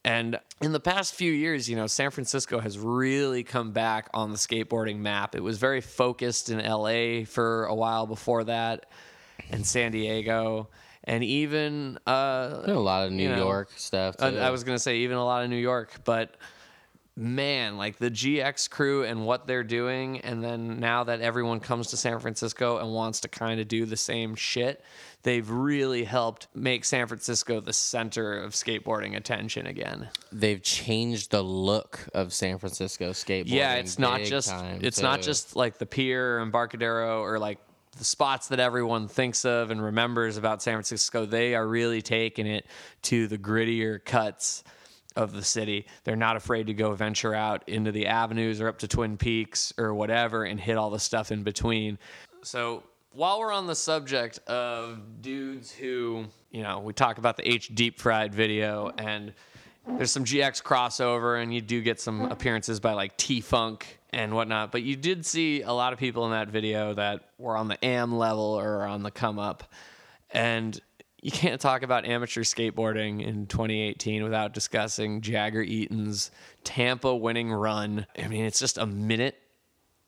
Speaker 1: And in the past few years, you know, San Francisco has really come back on the skateboarding map. It was very focused in LA for a while before that, and San Diego, and even uh,
Speaker 3: a lot of New
Speaker 1: you know,
Speaker 3: York stuff.
Speaker 1: I. I was gonna say even a lot of New York, but man, like the GX crew and what they're doing, and then now that everyone comes to San Francisco and wants to kind of do the same shit, they've really helped make San Francisco the center of skateboarding attention again.
Speaker 3: They've changed the look of San Francisco skateboarding.
Speaker 1: yeah, it's not just it's not just like the pier and Barcadero or like the spots that everyone thinks of and remembers about San Francisco. They are really taking it to the grittier cuts of the city. They're not afraid to go venture out into the avenues or up to Twin Peaks or whatever and hit all the stuff in between. So while we're on the subject of dudes who, you know, we talk about the H deep fried video and there's some GX crossover and you do get some appearances by like T Funk and whatnot. But you did see a lot of people in that video that were on the AM level or on the come up. And you can't talk about amateur skateboarding in 2018 without discussing Jagger Eaton's Tampa winning run. I mean, it's just a minute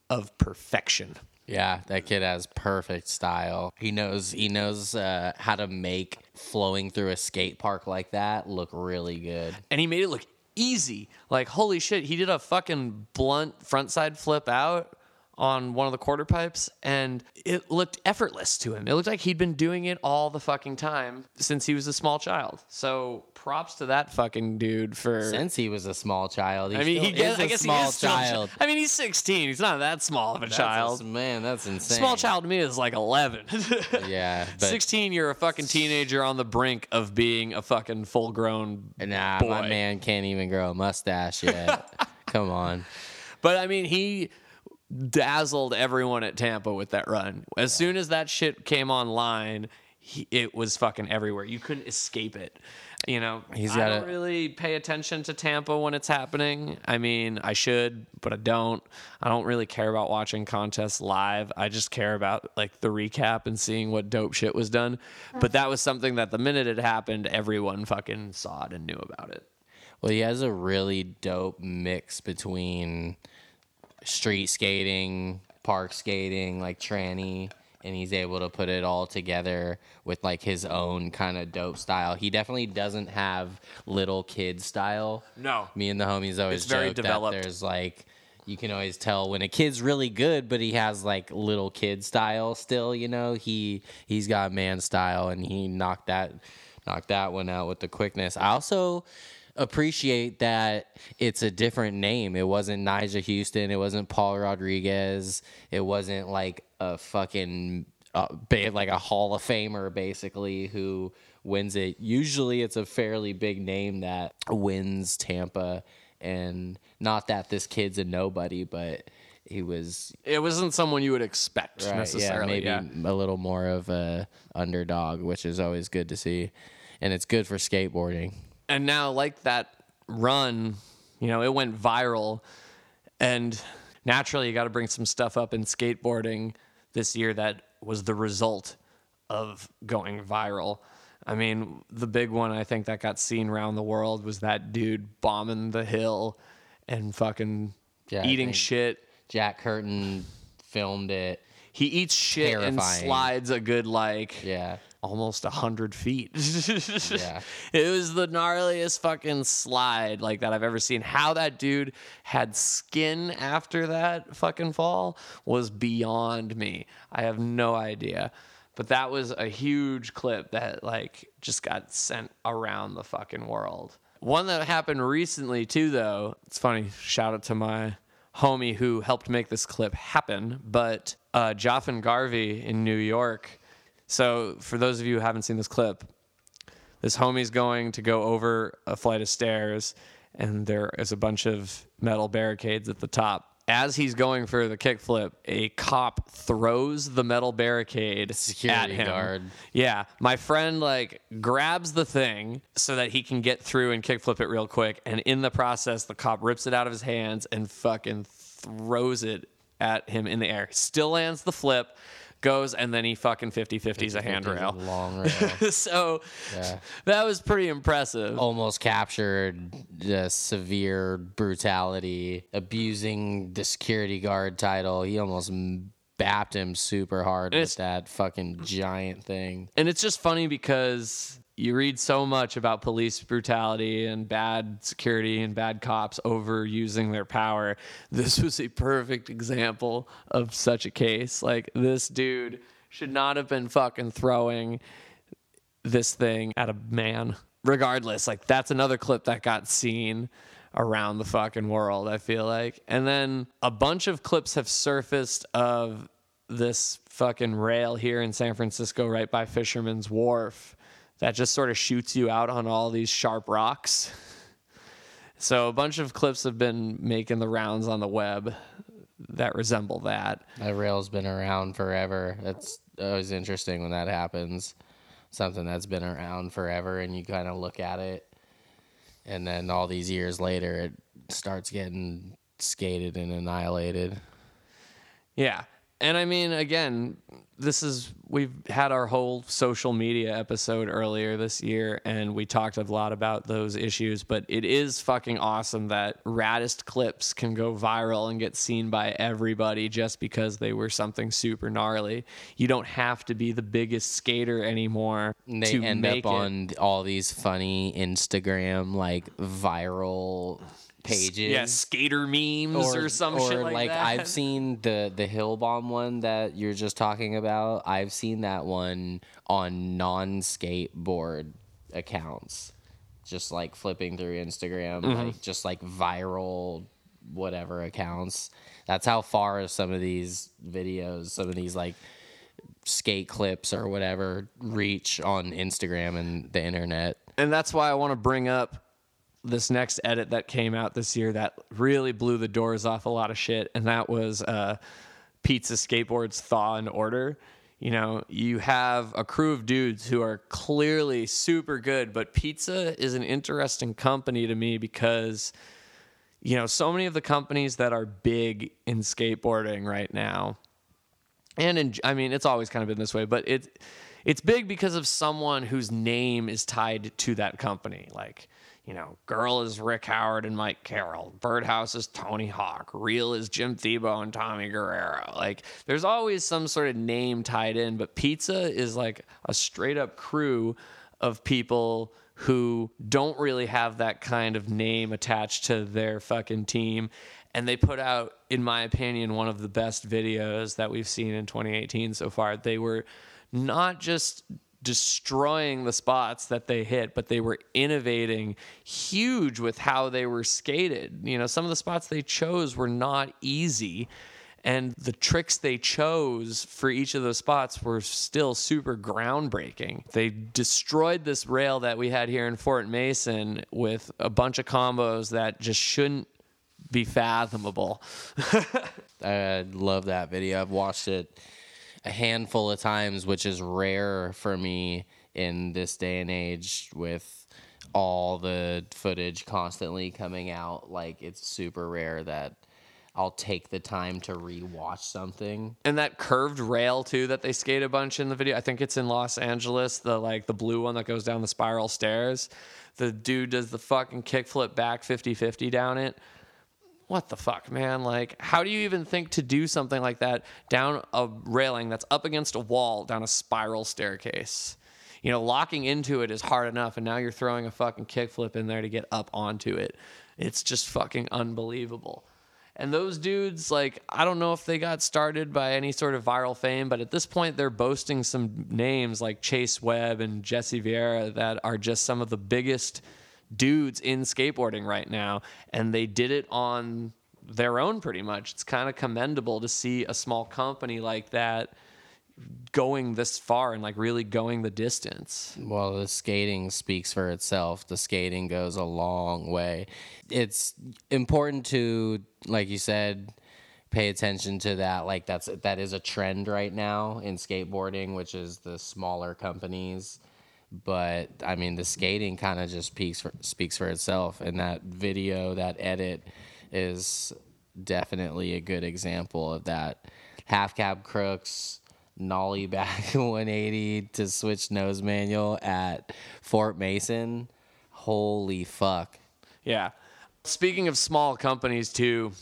Speaker 1: of perfection.
Speaker 3: Yeah, that kid has perfect style. He knows he knows uh, how to make flowing through a skate park like that look really good.
Speaker 1: and he made it look easy. Like holy shit, he did a fucking blunt frontside flip out on one of the quarter pipes and it looked effortless to him. It looked like he'd been doing it all the fucking time since he was a small child. So props to that fucking dude for
Speaker 3: Since he was a small child,
Speaker 1: I mean, he gets,
Speaker 3: is a
Speaker 1: I guess
Speaker 3: small
Speaker 1: he is still
Speaker 3: child.
Speaker 1: I mean, he's 16. He's not that small of a
Speaker 3: That's
Speaker 1: child.
Speaker 3: a- man, that's insane.
Speaker 1: Small child to me is like 11.
Speaker 3: Yeah, but
Speaker 1: 16, you're a fucking teenager on the brink of being a fucking full grown
Speaker 3: nah,
Speaker 1: boy.
Speaker 3: my man can't even grow a mustache yet. Come on.
Speaker 1: But I mean, he dazzled everyone at Tampa with that run. As soon as that shit came online, he, it was fucking everywhere. You couldn't escape it. You know,
Speaker 3: He's
Speaker 1: I don't really pay attention to Tampa when it's happening. I mean, I should, but I don't. I don't really care about watching contests live. I just care about like the recap and seeing what dope shit was done. But that was something that the minute it happened, everyone fucking saw it and knew about it.
Speaker 3: Well, he has a really dope mix between street skating, park skating, like tranny, and he's able to put it all together with like his own kind of dope style. He definitely doesn't have little kid style.
Speaker 1: No.
Speaker 3: Me and the homies always
Speaker 1: It's very
Speaker 3: joke that there's like you can always tell when a kid's really good, but he has like little kid style still. You know, he he's got man style, and he knocked that knocked that one out with the quickness. I also appreciate that it's a different name. It wasn't Nyjah Huston. It wasn't Paul Rodriguez. It wasn't like a fucking uh, like a Hall of Famer basically who wins it. Usually, it's a fairly big name that wins Tampa, and not that this kid's a nobody, but he was
Speaker 1: It wasn't someone you would expect
Speaker 3: right, yeah,
Speaker 1: necessarily.
Speaker 3: maybe
Speaker 1: yeah.
Speaker 3: a little more of a underdog, which is always good to see, and it's good for skateboarding.
Speaker 1: And now like that run you know it went viral. And naturally you got to bring some stuff up in skateboarding this year that was the result of going viral. I mean the big one i think that got seen around the world was that dude bombing the hill and fucking
Speaker 3: Yeah,
Speaker 1: eating shit.
Speaker 3: Jack Curtin filmed it.
Speaker 1: he eats shit and slides a good like.
Speaker 3: Yeah,
Speaker 1: almost a hundred feet.
Speaker 3: Yeah.
Speaker 1: It was the gnarliest fucking slide like that I've ever seen. How that dude had skin after that fucking fall was beyond me. I have no idea. But that was a huge clip that like just got sent around the fucking world. One that happened recently too though. It's funny. Shout out to my homie who helped make this clip happen, but uh Joffin Garvey in New York. So for those of you who haven't seen this clip, this homie's going to go over a flight of stairs and there is a bunch of metal barricades at the top. As he's going for the kickflip a cop throws the metal barricade
Speaker 3: Security
Speaker 1: at him.
Speaker 3: guard.
Speaker 1: yeah my friend like grabs the thing so that he can get through and kickflip it real quick and in the process the cop rips it out of his hands and fucking throws it at him in the air. Still lands the flip goes and then he fucking 50-50s a handrail
Speaker 3: Long rail.
Speaker 1: so
Speaker 3: Yeah.
Speaker 1: that was pretty impressive.
Speaker 3: Almost captured the severe brutality, abusing the security guard title. He almost m- bapped him super hard
Speaker 1: It's-
Speaker 3: with that fucking giant thing.
Speaker 1: And it's just funny because you read so much about police brutality and bad security and bad cops overusing their power. This was a perfect example of such a case. Like, this dude should not have been fucking throwing this thing at a man. Regardless, like, that's another clip that got seen around the fucking world, I feel like. And then a bunch of clips have surfaced of this fucking rail here in San Francisco, right by Fisherman's Wharf, that just sort of shoots you out on all these sharp rocks. So a bunch of clips have been making the rounds on the web that resemble that.
Speaker 3: That rail's been around forever. It's always interesting when that happens. Something that's been around forever, and you kind of look at it, and then all these years later, it starts getting skated and annihilated.
Speaker 1: Yeah. And I mean, again, this is, we've had our whole social media episode earlier this year, and we talked a lot about those issues, but it is fucking awesome that raddest clips can go viral and get seen by everybody just because they were something super gnarly. You don't have to be the biggest skater anymore
Speaker 3: And they
Speaker 1: to
Speaker 3: end
Speaker 1: make
Speaker 3: up
Speaker 1: it.
Speaker 3: on all these funny Instagram like viral pages.
Speaker 1: yeah, skater memes or, some shit like, that.
Speaker 3: I've seen the the hill bomb one that you're just talking about. I've seen that one on non skateboard accounts, just like flipping through Instagram,
Speaker 1: Mm-hmm.
Speaker 3: like just like viral whatever accounts. That's how far some of these videos, some of these like skate clips or whatever reach on Instagram and the internet.
Speaker 1: and that's why I want to bring up this next edit that came out this year that really blew the doors off a lot of shit, and that was uh, Pizza Skateboards Thaw and Order. You know, you have a crew of dudes who are clearly super good, but Pizza is an interesting company to me because, you know, so many of the companies that are big in skateboarding right now, and in, I mean, it's always kind of been this way, but it it's big because of someone whose name is tied to that company. Like, you know, Girl is Rick Howard and Mike Carroll. Birdhouse is Tony Hawk. Real is Jim Thiebaud and Tommy Guerrero. Like, there's always some sort of name tied in, but Pizza is like a straight up crew of people who don't really have that kind of name attached to their fucking team. And they put out, in my opinion, one of the best videos that we've seen in 2018 so far. They were not just destroying the spots that they hit, but they were innovating huge with how they were skated. You know, some of the spots they chose were not easy. And the tricks they chose for each of those spots were still super groundbreaking. They destroyed this rail that we had here in Fort Mason with a bunch of combos that just shouldn't be fathomable.
Speaker 3: I love that video. I've watched it a handful of times, which is rare for me in this day and age with all the footage constantly coming out. Like it's super rare that I'll take the time to rewatch something.
Speaker 1: and that curved rail too that they skate a bunch in the video. I think it's in Los Angeles, the like the blue one that goes down the spiral stairs. The dude does the fucking kickflip back 50-50 down it. What the fuck, man? Like, how do you even think to do something like that down a railing that's up against a wall down a spiral staircase? You know, locking into it is hard enough, and now you're throwing a fucking kickflip in there to get up onto it. It's just fucking unbelievable. And those dudes, like, I don't know if they got started by any sort of viral fame, but at this point, they're boasting some names like Chase Webb and Jesse Vieira that are just some of the biggest dudes in skateboarding right now. And they did it on their own pretty much. It's kind of commendable to see a small company like that going this far and like really going the distance.
Speaker 3: Well, the skating speaks for itself. The skating goes a long way. It's important to, like you said, pay attention to that. Like that's that is a trend right now in skateboarding, which is the smaller companies. But I mean, the skating kind of just speaks for, speaks for itself, and that video, that edit, is definitely a good example of that. Half cab crooks nollie back 180 to switch nose manual at Fort Mason. Holy fuck.
Speaker 1: Yeah. Speaking of small companies too,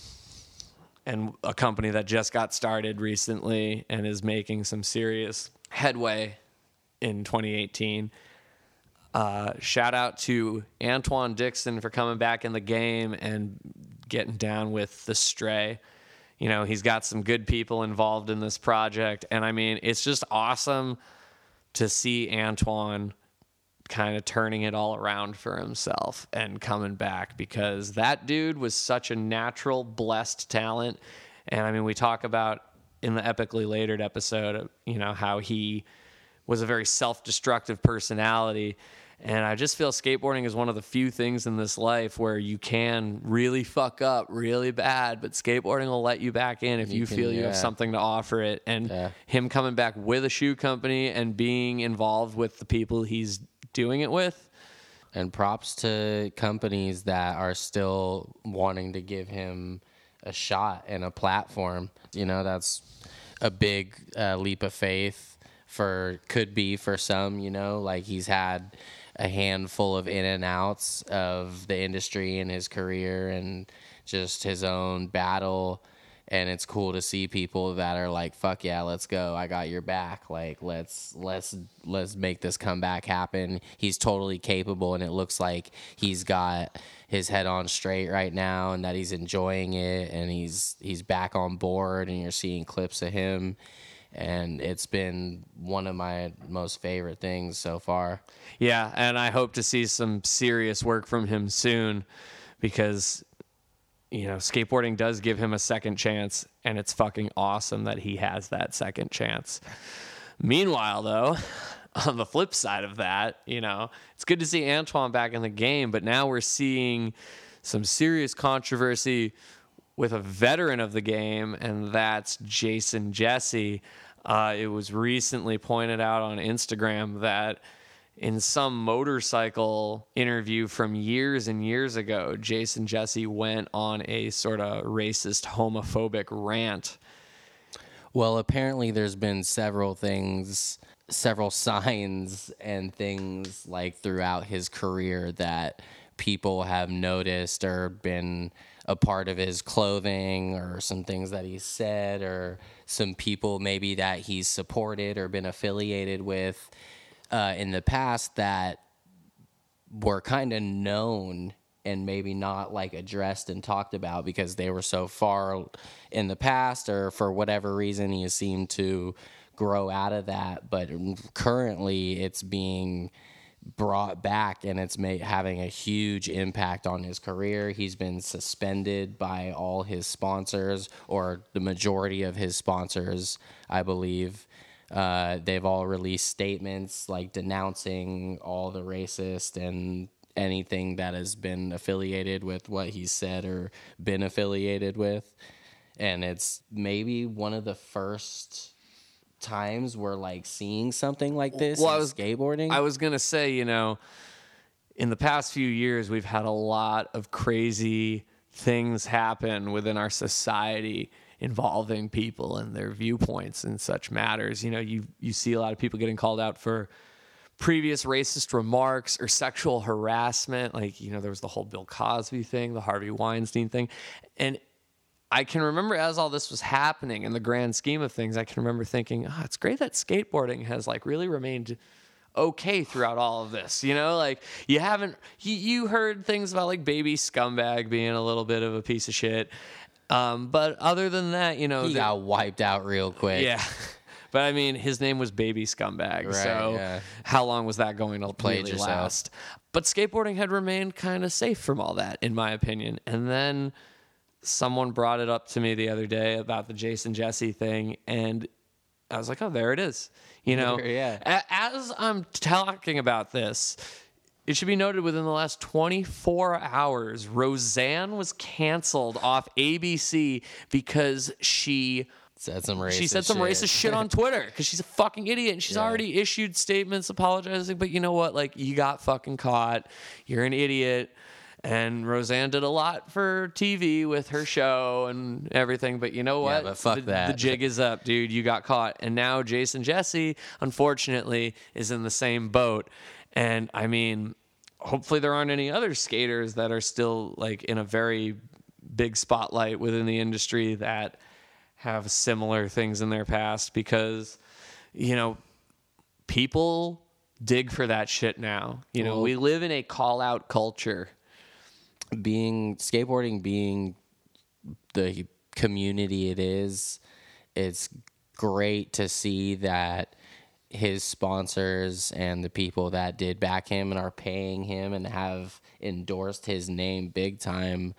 Speaker 1: and a company that just got started recently and is making some serious headway in 2018. Uh, shout out to Antwuan Dixon for coming back in the game and getting down with the Straye. You know, he's got some good people involved in this project. And I mean, it's just awesome to see Antwuan kind of turning it all around for himself and coming back because that dude was such a natural, blessed talent. And I mean, we talk about in the Epicly Later'd episode, you know, how he was a very self destructive personality. And I just feel skateboarding is one of the few things in this life where you can really fuck up really bad, but skateboarding will let you back in if you,
Speaker 3: You can-
Speaker 1: feel you have something to offer it. And
Speaker 3: Yeah.
Speaker 1: him coming back with a shoe company and being involved with the people he's doing it with.
Speaker 3: And props to companies that are still wanting to give him a shot and a platform. You know, that's a big uh, leap of faith for could be for some. You know, like he's had a handful of in and outs of the industry in his career and just his own battle. And it's cool to see people that are like, "Fuck yeah, let's go! I got your back. Like, let's let's let's make this comeback happen." He's totally capable, and it looks like he's got his head on straight right now, and that he's enjoying it, and he's he's back on board, and you're seeing clips of him, and it's been one of my most favorite things so far.
Speaker 1: Yeah, and I hope to see some serious work from him soon because you know, skateboarding does give him a second chance and it's fucking awesome that he has that second chance. Meanwhile, though, on the flip side of that, you know, it's good to see Antwuan back in the game, but now we're seeing some serious controversy with a veteran of the game, and that's Jason Jessee. Uh, it was recently pointed out on Instagram that in some motorcycle interview from years and years ago, Jason Jessee went on a sort of racist, homophobic rant.
Speaker 3: Well, apparently there's been several things, several signs and things like throughout his career that people have noticed or been a part of his clothing or some things that he said or some people maybe that he's supported or been affiliated with uh, in the past that were kind of known and maybe not like addressed and talked about because they were so far in the past or for whatever reason he seemed to grow out of that. But currently it's being brought back and it's ma- having a huge impact on his career he's been suspended by all his sponsors or the majority of his sponsors i believe uh, they've all released statements like denouncing all the racist and anything that has been affiliated with what he said or been affiliated with. And it's maybe one of the first times we're like seeing something like this
Speaker 1: Well, I was-
Speaker 3: skateboarding.
Speaker 1: I was gonna say, you know, in the past few years, we've had a lot of crazy things happen within our society involving people and their viewpoints and such matters. You know, you you see a lot of people getting called out for previous racist remarks or sexual harassment. Like, you know, there was the whole Bill Cosby thing, the Harvey Weinstein thing. And I can remember as all this was happening in the grand scheme of things, I can remember thinking, oh, it's great that skateboarding has like really remained okay throughout all of this. You know, like you haven't you, you heard things about like baby scumbag being a little bit of a piece of shit. Um, but other than that, you know,
Speaker 3: He
Speaker 1: the-
Speaker 3: got wiped out real quick.
Speaker 1: yeah. But I mean, his name was Baby Scumbag.
Speaker 3: Right,
Speaker 1: so
Speaker 3: yeah.
Speaker 1: how long was that going to
Speaker 3: Played
Speaker 1: really last? But skateboarding had remained kind of safe from all that, in my opinion. And then someone brought it up to me the other day about the Jason Jessee thing, and I was like, "Oh, there it is." You know,
Speaker 3: Yeah.
Speaker 1: A- As I'm talking about this, it should be noted within the last 24 hours, Roseanne was canceled off ABC because she
Speaker 3: Said some racist
Speaker 1: she said some
Speaker 3: shit.
Speaker 1: racist shit on Twitter because she's a fucking idiot and she's
Speaker 3: Yeah.
Speaker 1: already issued statements apologizing. But you know what? Like, you got fucking caught. You're an idiot. And Roseanne did a lot for TV with her show and everything. But you know
Speaker 3: Yeah,
Speaker 1: what?
Speaker 3: but fuck
Speaker 1: the,
Speaker 3: that.
Speaker 1: The jig is up, dude. You got caught. And now Jason Jessee, unfortunately, is in the same boat. And I mean, hopefully there aren't any other skaters that are still like in a very big spotlight within the industry that have similar things in their past because you know people dig for that shit now you know
Speaker 3: Well-
Speaker 1: we live in a call out culture
Speaker 3: being skateboarding being the community it is it's great to see that his sponsors and the people that did back him and are paying him and have endorsed his name big time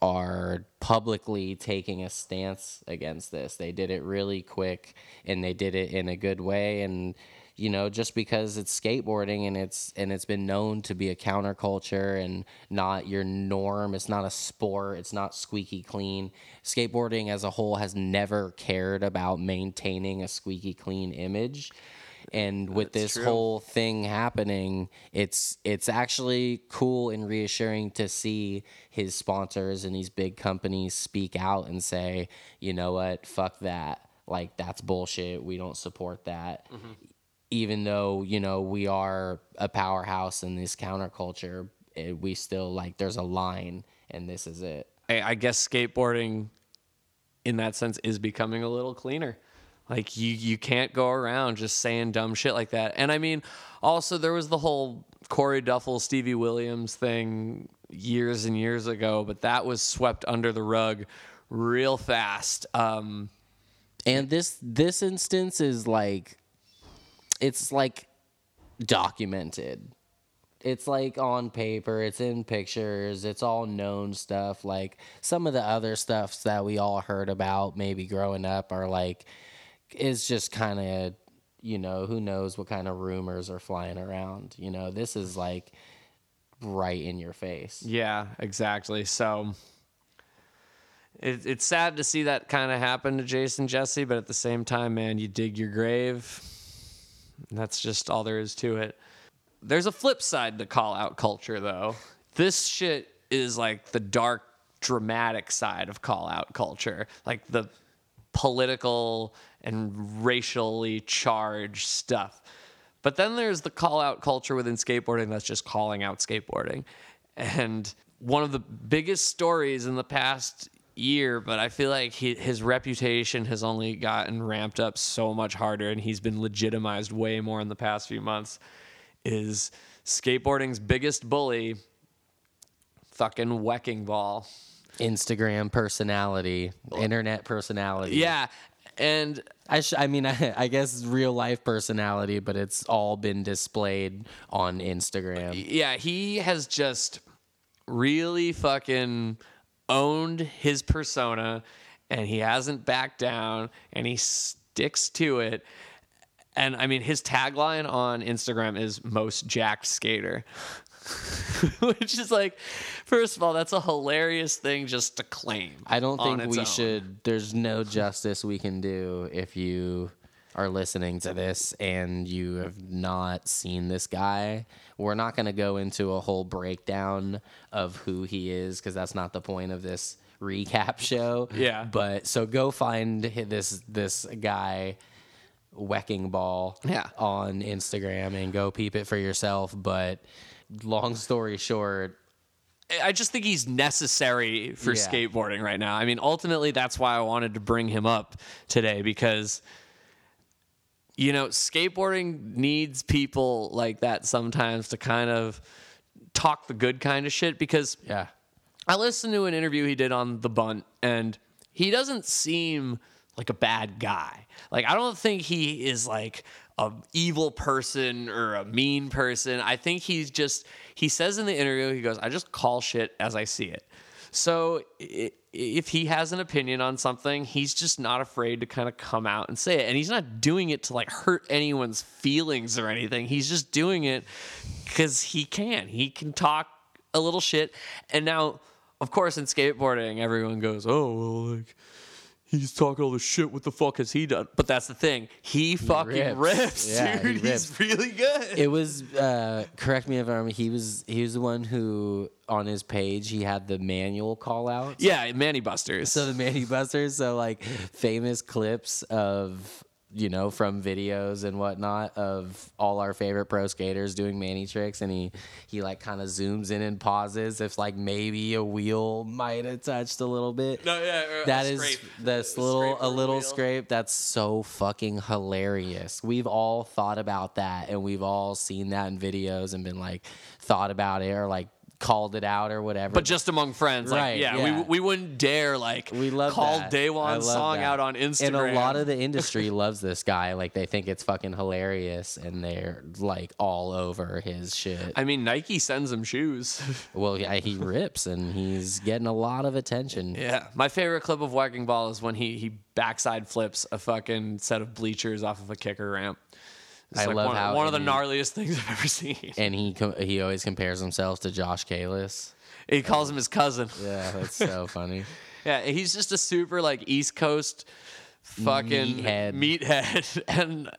Speaker 3: are publicly taking a stance against this. They did it really quick and they did it in a good way and you know just because it's skateboarding and it's and it's been known to be a counterculture and not your norm, it's not a sport, it's not squeaky clean. Skateboarding as a whole has never cared about maintaining a squeaky clean image. And with this
Speaker 1: true.
Speaker 3: whole thing happening, it's it's actually cool and reassuring to see his sponsors and these big companies speak out and say, you know what, fuck that. Like that's bullshit. We don't support that. Mm-hmm. Even though, you know, we are a powerhouse in this counterculture, eh, we still like there's a line and this is it.
Speaker 1: I, I guess skateboarding in that sense is becoming a little cleaner. Like you you can't go around just saying dumb shit like that. And i mean also there was the whole corey duffel stevie williams thing years and years ago but that was swept under the rug real fast. Um
Speaker 3: And this this instance is like it's like documented. It's like on paper, it's in pictures, it's all known stuff. Like some of the other stuffs that we all heard about maybe growing up are like is just kind of you know, who knows what kind of rumors are flying around. You know, this is like right in your face.
Speaker 1: Yeah, exactly. So it, it's sad to see that kind of happen to Jason Jessee, but at the same time, man, you dig your grave. That's just all there is to it. There's a flip side to call out culture, though. This shit is like the dark, dramatic side of call out culture, like the political and racially charged stuff. But then there's the call out culture within skateboarding that's just calling out skateboarding. And one of the biggest stories in the past year, but I feel like he, his reputation has only gotten ramped up so much harder and he's been legitimized way more in the past few months, is skateboarding's biggest bully, fucking Wecking Ball.
Speaker 3: Instagram personality, internet personality.
Speaker 1: Yeah. And
Speaker 3: I, sh- I mean, I, I guess real life personality, but it's all been displayed on Instagram.
Speaker 1: yeah, he has just really fucking owned his persona and he hasn't backed down and he sticks to it. And I mean, his tagline on Instagram is most jacked skater. Which is like, first of all, that's a hilarious thing just to claim.
Speaker 3: I don't think we
Speaker 1: own.
Speaker 3: should. There's no justice we can do if you are listening to this and you have not seen this guy. We're not going to go into a whole breakdown of who he is because that's not the point of this recap show.
Speaker 1: Yeah.
Speaker 3: But so go find this this guy Wecking Ball
Speaker 1: Yeah.
Speaker 3: on Instagram and go peep it for yourself. But long story short,
Speaker 1: I just think he's necessary for
Speaker 3: Yeah.
Speaker 1: skateboarding right now. I mean, ultimately, that's why I wanted to bring him up today because you know, skateboarding needs people like that sometimes to kind of talk the good kind of shit because
Speaker 3: Yeah.
Speaker 1: I listened to an interview he did on The Bunt, and he doesn't seem like a bad guy. Like, I don't think he is like a evil person or a mean person. I think he's just, he says in the interview, he goes, I just call shit as I see it. So i- if he has an opinion on something, he's just not afraid to kind of come out and say it. And he's not doing it to like hurt anyone's feelings or anything. He's just doing it because he can. He can talk a little shit. And now, of course, in skateboarding, everyone goes, "Oh, well, like he's talking all this shit. What the fuck has he done?" But that's the thing. He fucking rips,
Speaker 3: rips. Yeah, he
Speaker 1: dude.
Speaker 3: rips.
Speaker 1: He's really good.
Speaker 3: It was uh, correct me if I'm wrong. He was he was the one who on his page he had the manual call out.
Speaker 1: yeah, Manny Busters.
Speaker 3: So the Manny Busters, so like famous clips of you know from videos and whatnot of all our favorite pro skaters doing Manny tricks, and he he like kind of zooms in and pauses if like maybe a wheel might have touched a little bit.
Speaker 1: No, yeah, uh, or
Speaker 3: That is this
Speaker 1: A
Speaker 3: little a
Speaker 1: a
Speaker 3: little
Speaker 1: wheel.
Speaker 3: scrape. That's so fucking hilarious. We've all thought about that, and we've all seen that in videos and been like thought about it or like called it out or whatever.
Speaker 1: but just among friends, like
Speaker 3: Right,
Speaker 1: yeah,
Speaker 3: yeah.
Speaker 1: we we wouldn't dare like
Speaker 3: we love
Speaker 1: call
Speaker 3: that. Daewon
Speaker 1: Song
Speaker 3: that.
Speaker 1: out on Instagram.
Speaker 3: And a lot of the industry loves this guy. Like they think it's fucking hilarious, and they're like all over his shit.
Speaker 1: I mean, Nike sends him shoes.
Speaker 3: well, yeah, he rips, and he's getting a lot of attention.
Speaker 1: yeah, my favorite clip of Whacking Ball is when he he backside flips a fucking set of bleachers off of a kicker ramp. It's
Speaker 3: I
Speaker 1: like
Speaker 3: love
Speaker 1: one,
Speaker 3: how
Speaker 1: one of the
Speaker 3: any-
Speaker 1: gnarliest things I've ever seen.
Speaker 3: And he com- he always compares himself to Josh Kalis.
Speaker 1: He calls him his cousin.
Speaker 3: Yeah, that's so funny.
Speaker 1: Yeah, he's just a super like East Coast fucking
Speaker 3: Meathead.
Speaker 1: meathead. and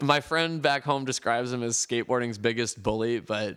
Speaker 1: my friend back home describes him as skateboarding's biggest bully, but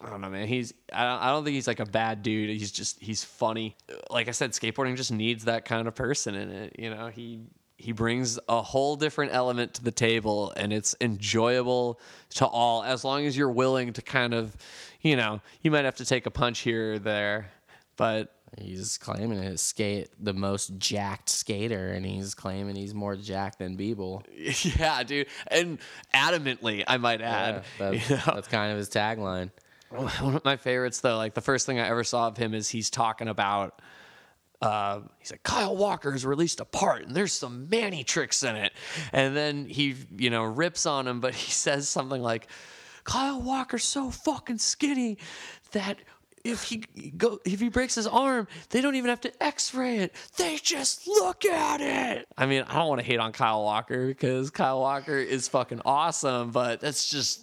Speaker 1: I don't know, man. He's I don't, I don't think he's like a bad dude. He's just he's funny. Like I said, skateboarding just needs that kind of person in it. You know, he he brings a whole different element to the table, and it's enjoyable to all as long as you're willing to kind of, you know, you might have to take a punch here or there, but
Speaker 3: He's claiming his skate the most jacked skater, and he's claiming he's more jacked than Biebel.
Speaker 1: Yeah, dude, and adamantly, I might add.
Speaker 3: Yeah, that's,
Speaker 1: you know?
Speaker 3: that's kind of his tagline.
Speaker 1: One of my favorites, though, like the first thing I ever saw of him is he's talking about. Uh, he's like Kyle Walker's released a part, and there's some Manny tricks in it, and then he, you know, rips on him, but he says something like, "Kyle Walker's so fucking skinny that." If he go, if he breaks his arm, they don't even have to X-ray it. They just look at it. I mean, I don't want to hate on Kyle Walker because Kyle Walker is fucking awesome, but that's just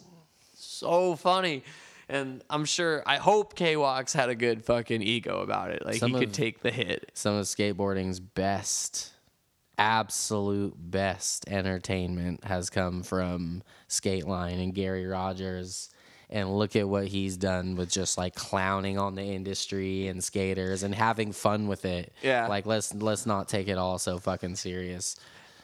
Speaker 1: so funny. And I'm sure, I hope K Walks had a good fucking ego about it. Like
Speaker 3: Some
Speaker 1: he could
Speaker 3: of-
Speaker 1: take the hit.
Speaker 3: Some of skateboarding's best, absolute best entertainment has come from Skateline and Gary Rogers. And look at what he's done with just like clowning on the industry and skaters and having fun with it.
Speaker 1: Yeah.
Speaker 3: Like let's let's not take it all so fucking serious.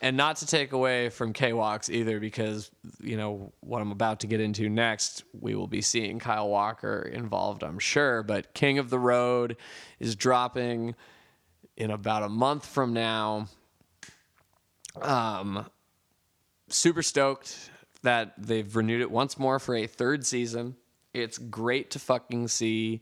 Speaker 1: And not to take away from K Walks either, because, you know, what I'm about to get into next, we will be seeing Kyle Walker involved, I'm sure. But King of the Road is dropping in about a month from now. Um, super stoked that they've renewed it once more for a third season. It's great to fucking see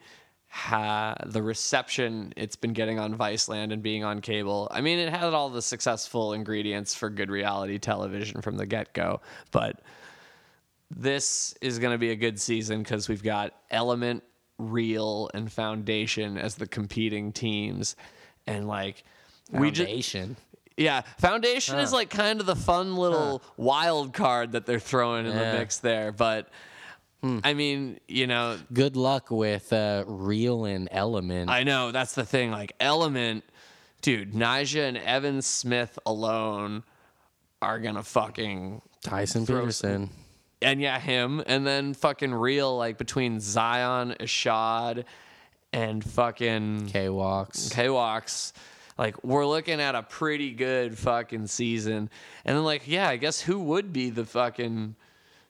Speaker 1: ha- the reception it's been getting on Viceland and being on cable. I mean, it had all the successful ingredients for good reality television from the get go, but this is going to be a good season because we've got Element, Real, and Foundation as the competing teams. And like, we just. Yeah, Foundation is like kind of the fun little wild card that they're throwing in
Speaker 3: Yeah.
Speaker 1: the mix there. But I mean, you know,
Speaker 3: Good luck with uh, real and element.
Speaker 1: I know that's the thing. Like Element, dude, Nyjah and Evan Smith alone are gonna fucking
Speaker 3: Tyson Peterson.
Speaker 1: and yeah, him, and then fucking real like between Zion, Ishod, and fucking
Speaker 3: K walks.
Speaker 1: K Walks. Like we're looking at a pretty good fucking season. And then like, yeah, I guess who would be the fucking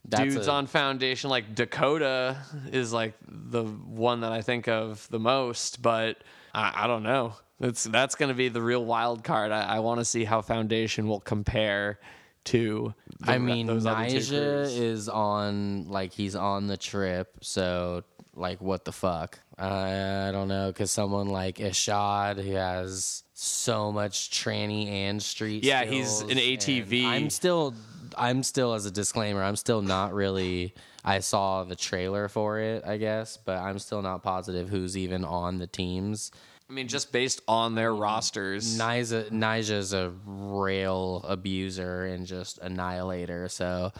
Speaker 3: That's
Speaker 1: dudes
Speaker 3: a-
Speaker 1: on Foundation? Like Dakota is like the one that I think of the most, but I, I don't know. It's that's gonna be the real wild card. I, I want to see how Foundation will compare to. the
Speaker 3: I mean,
Speaker 1: those other two
Speaker 3: Nyjah
Speaker 1: crews.
Speaker 3: is on like he's on the trip, so like what the fuck? I don't know because someone like Ishod who has so much tranny and street.
Speaker 1: Yeah, he's an ATV.
Speaker 3: I'm still, I'm still as a disclaimer, I'm still not really. I saw the trailer for it, I guess, but I'm still not positive who's even on the teams.
Speaker 1: I mean, just based on their rosters.
Speaker 3: Nyjah, Nyjah's a rail abuser and just annihilator. So,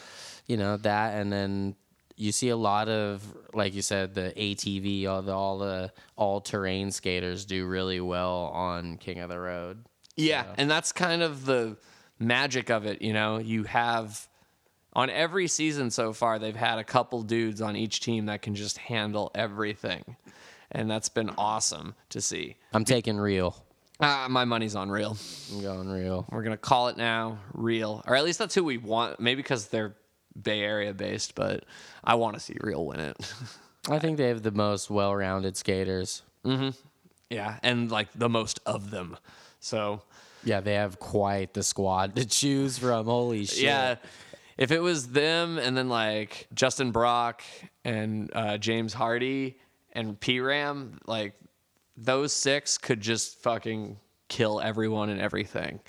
Speaker 3: you know that, and then you see a lot of, like you said, the ATV, all the all the all terrain skaters do really well on King of the Road.
Speaker 1: Yeah, and that's kind of the magic of it. You know, you have on every season so far, they've had a couple dudes on each team that can just handle everything, and that's been awesome to see.
Speaker 3: I'm taking real.
Speaker 1: Uh, my money's on real.
Speaker 3: I'm going real.
Speaker 1: We're gonna call it now, real, or at least that's who we want. Maybe because they're Bay Area based, but I want to see real win it.
Speaker 3: I think they have the most well-rounded skaters. Mm-hmm.
Speaker 1: yeah, and like the most of them. So
Speaker 3: Yeah, they have quite the squad to choose from. Holy shit!
Speaker 1: Yeah. If it was them and then like Justin Brock and uh, James Hardy and P Ram, like those six could just fucking kill everyone and everything.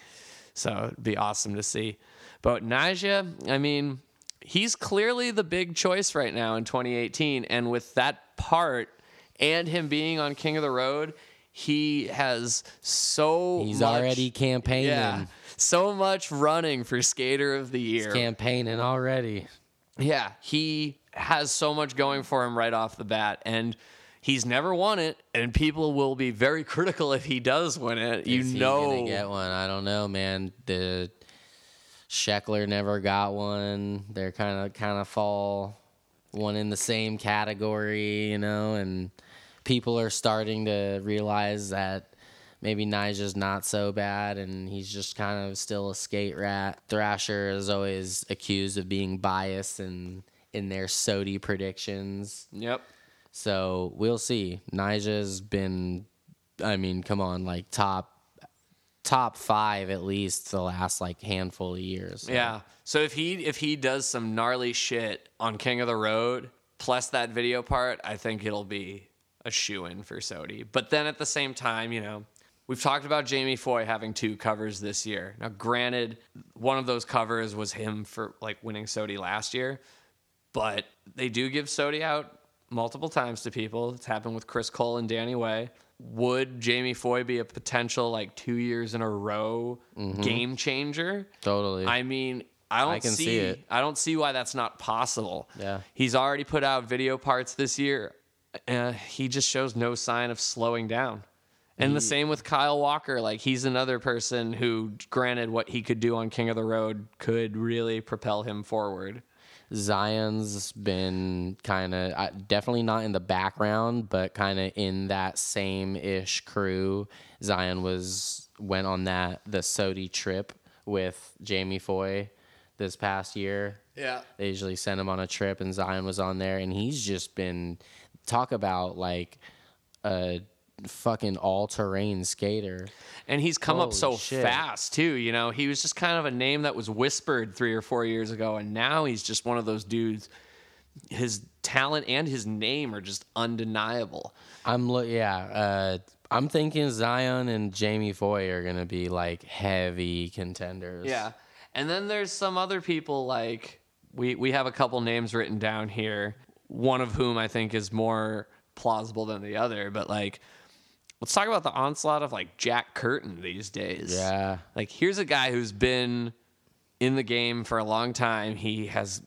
Speaker 1: So it'd be awesome to see. But Nyjah, I mean, he's clearly the big choice right now in 2018. And with that part and him being on King of the Road, he has so
Speaker 3: He's
Speaker 1: much-
Speaker 3: already campaigning.
Speaker 1: yeah, so much running for Skater of the Year.
Speaker 3: Campaigning already.
Speaker 1: Yeah, he has so much going for him right off the bat, and he's never won it. And people will be very critical if he does win it. You
Speaker 3: Is he
Speaker 1: know,
Speaker 3: get one? I don't know, man. The Sheckler never got one. They're kind of kind of fall one in the same category, you know, and people are starting to realize that maybe Nyjah's not so bad and he's just kind of still a skate rat. Thrasher is always accused of being biased and in their SOTY predictions.
Speaker 1: Yep.
Speaker 3: So we'll see. Nyjah's been, I mean, come on, like top top five at least the last like handful of years. So,
Speaker 1: Yeah. So if he if he does some gnarly shit on King of the Road plus that video part, I think it'll be a shoe in for SOTY. But then at the same time, you know, we've talked about Jamie Foy having two covers this year. Now, granted, one of those covers was him for like winning SOTY last year, but they do give SOTY out multiple times to people. It's happened with Chris Cole and Danny Way. Would Jamie Foy be a potential like two years in a row mm-hmm. game changer?
Speaker 3: Totally.
Speaker 1: I mean, I don't
Speaker 3: can
Speaker 1: see,
Speaker 3: see it.
Speaker 1: I don't see why that's not possible.
Speaker 3: Yeah.
Speaker 1: He's already put out video parts this year. Uh, he just shows no sign of slowing down. And the same with Kyle Walker. Like he's another person who, granted, what he could do on King of the Road could really propel him forward.
Speaker 3: Zion's been kind of definitely not in the background, but kind of in that same ish crew. Zion was went on that the SOTY trip with Jamie Foy this past year.
Speaker 1: Yeah.
Speaker 3: They usually send him on a trip, and Zion was on there, and he's just been talk about like a fucking all terrain skater.
Speaker 1: And he's come up so
Speaker 3: shit.
Speaker 1: fast too. You know, he was just kind of a name that was whispered three or four years ago, and now he's just one of those dudes. His talent and his name are just undeniable.
Speaker 3: I'm look, yeah. Uh, I'm thinking Zion and Jamie Foy are gonna be like heavy contenders.
Speaker 1: Yeah. And then there's some other people like we we have a couple names written down here, one of whom I think is more plausible than the other, but like let's talk about the onslaught of like Jack Curtin these days.
Speaker 3: Yeah.
Speaker 1: Like here's a guy who's been in the game for a long time. He has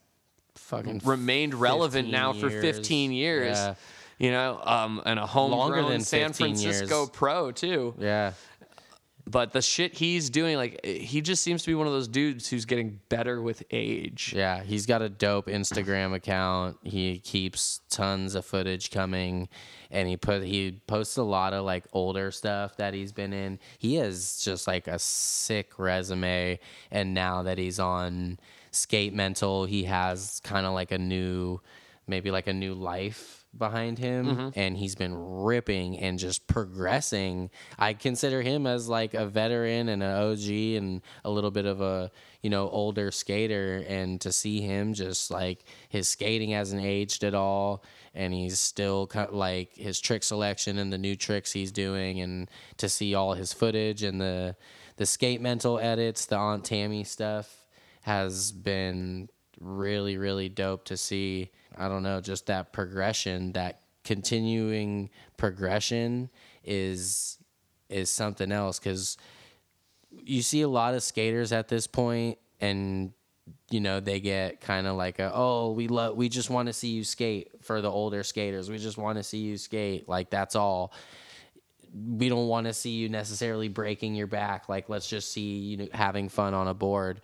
Speaker 3: fucking
Speaker 1: remained relevant
Speaker 3: 15
Speaker 1: now for 15 years.
Speaker 3: Yeah.
Speaker 1: You know, um, and a homegrown San
Speaker 3: 15 years.
Speaker 1: Francisco pro too.
Speaker 3: Yeah.
Speaker 1: But the shit he's doing, like he just seems to be one of those dudes who's getting better with age.
Speaker 3: Yeah, he's got a dope Instagram account. He keeps tons of footage coming and he put he posts a lot of like older stuff that he's been in. He has just like a sick resume and now that he's on Skate Mental, he has kind of like a new maybe like a new life behind him mm-hmm. and he's been ripping and just progressing. I consider him as like a veteran and an OG and a little bit of a, you know, older skater and to see him just like his skating hasn't aged at all and he's still like his trick selection and the new tricks he's doing and to see all his footage and the the skate mental edits, the Aunt Tammy stuff has been really really dope to see. I don't know, just that progression, that continuing progression is is something else. Cuz you see a lot of skaters at this point and you know they get kind of like a, oh we love we just want to see you skate for the older skaters. We just want to see you skate. Like that's all. We don't want to see you necessarily breaking your back. Like let's just see you having fun on a board.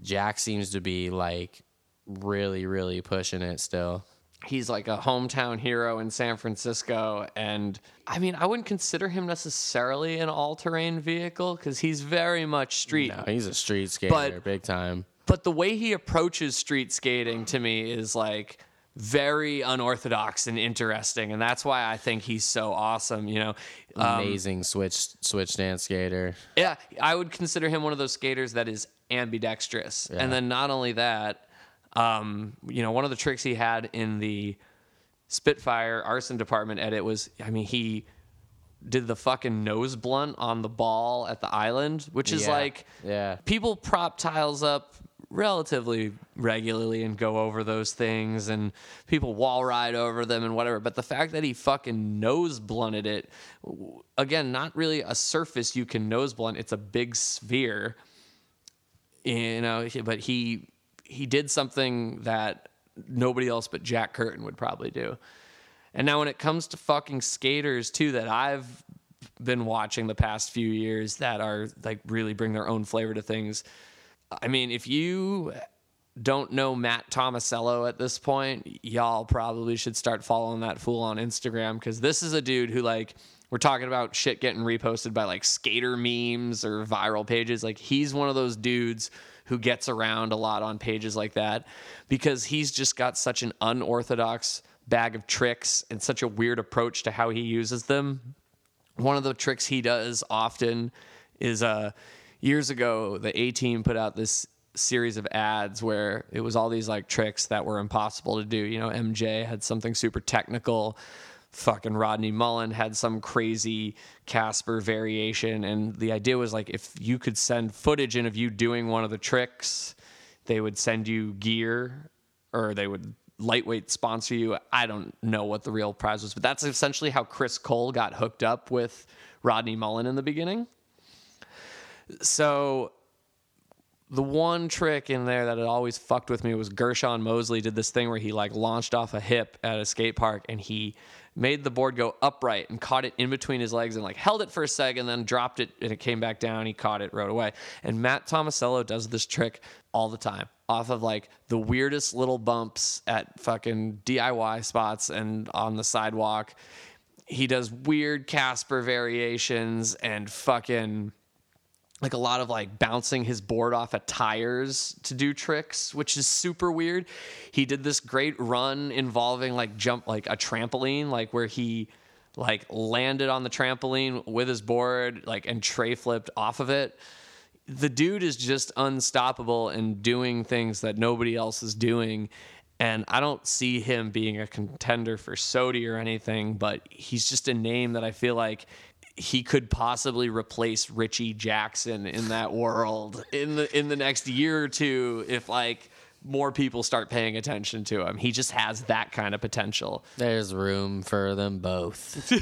Speaker 3: Jack seems to be like really really pushing it still
Speaker 1: he's like a hometown hero in San Francisco. And I mean, I wouldn't consider him necessarily an all terrain vehicle because he's very much street.
Speaker 3: no, he's a street skater
Speaker 1: But-
Speaker 3: big time
Speaker 1: But the way he approaches street skating to me is like very unorthodox and interesting. And that's why I think he's so awesome. You know, Um,
Speaker 3: amazing switch switch dance skater
Speaker 1: Yeah, I would consider him one of those skaters that is ambidextrous. And then not only that, um, you know, one of the tricks he had in the Spitfire arson department edit was, I mean, he did the fucking nose blunt on the ball at the island, which is
Speaker 3: Yeah,
Speaker 1: like,
Speaker 3: yeah.
Speaker 1: people prop tiles up relatively regularly and go over those things and people wall ride over them and whatever but the fact that he fucking nose blunted it again not really a surface you can nose blunt it's a big sphere you know but he he did something that nobody else but Jack Curtin would probably do and now when it comes to fucking skaters too that I've been watching the past few years that are like really bring their own flavor to things. I mean, if you don't know Matt Tomasello at this point, y'all probably should start following that fool on Instagram because this is a dude who like we're talking about shit getting reposted by like skater memes or viral pages. Like he's one of those dudes who gets around a lot on pages like that because he's just got such an unorthodox bag of tricks and such a weird approach to how he uses them one of the tricks he does often is uh years ago the A team put out this series of ads where it was all these like tricks that were impossible to do. You know, MJ had something super technical. Fucking Rodney Mullen had some crazy Casper variation. And the idea was like if you could send footage in of you doing one of the tricks, they would send you gear or they would lightweight sponsor you. I don't know what the real prize was, but that's essentially how Chris Cole got hooked up with Rodney Mullen in the beginning. So the one trick in there that had always fucked with me was Gershon Mosley did this thing where he like launched off a hip at a skate park and he made the board go upright and caught it in between his legs and like held it for a second, then dropped it and it came back down. He caught it, rode away. And Matt Tomasello does this trick all the time off of like the weirdest little bumps at fucking DIY spots and on the sidewalk. He does weird Casper variations and fucking like a lot of like bouncing his board off of tires to do tricks, which is super weird. He did this great run involving like jump like a trampoline, like where he like landed on the trampoline with his board, like and tray flipped off of it. The dude is just unstoppable and doing things that nobody else is doing. And I don't see him being a contender for SOTY or anything, but he's just a name that I feel like he could possibly replace Richie Jackson in that world in the in the next year or two if like more people start paying attention to him. He just has that kind of potential.
Speaker 3: There's room for them both.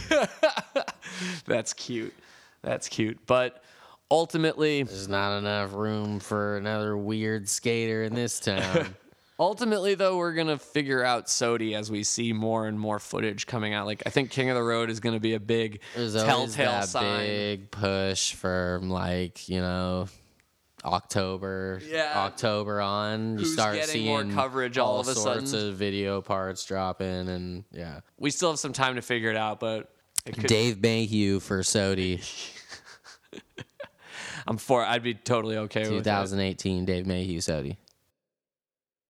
Speaker 1: That's cute. That's cute. But ultimately
Speaker 3: There's not enough room for another weird skater in this town.
Speaker 1: ultimately though we're going to figure out SOTY as we see more and more footage coming out. Like I think King of the Road is going to be a big
Speaker 3: There's
Speaker 1: telltale sign.
Speaker 3: big push from like you know October,
Speaker 1: Yeah.
Speaker 3: October on. You
Speaker 1: Who's
Speaker 3: start seeing
Speaker 1: more coverage all of a
Speaker 3: sorts
Speaker 1: sudden?
Speaker 3: of video parts dropping, and yeah,
Speaker 1: We still have some time to figure it out, but it could,
Speaker 3: Dave Mayhew for SOTY,
Speaker 1: I'm for. I'd be totally okay with
Speaker 3: 2018. Dave Mayhew SOTY.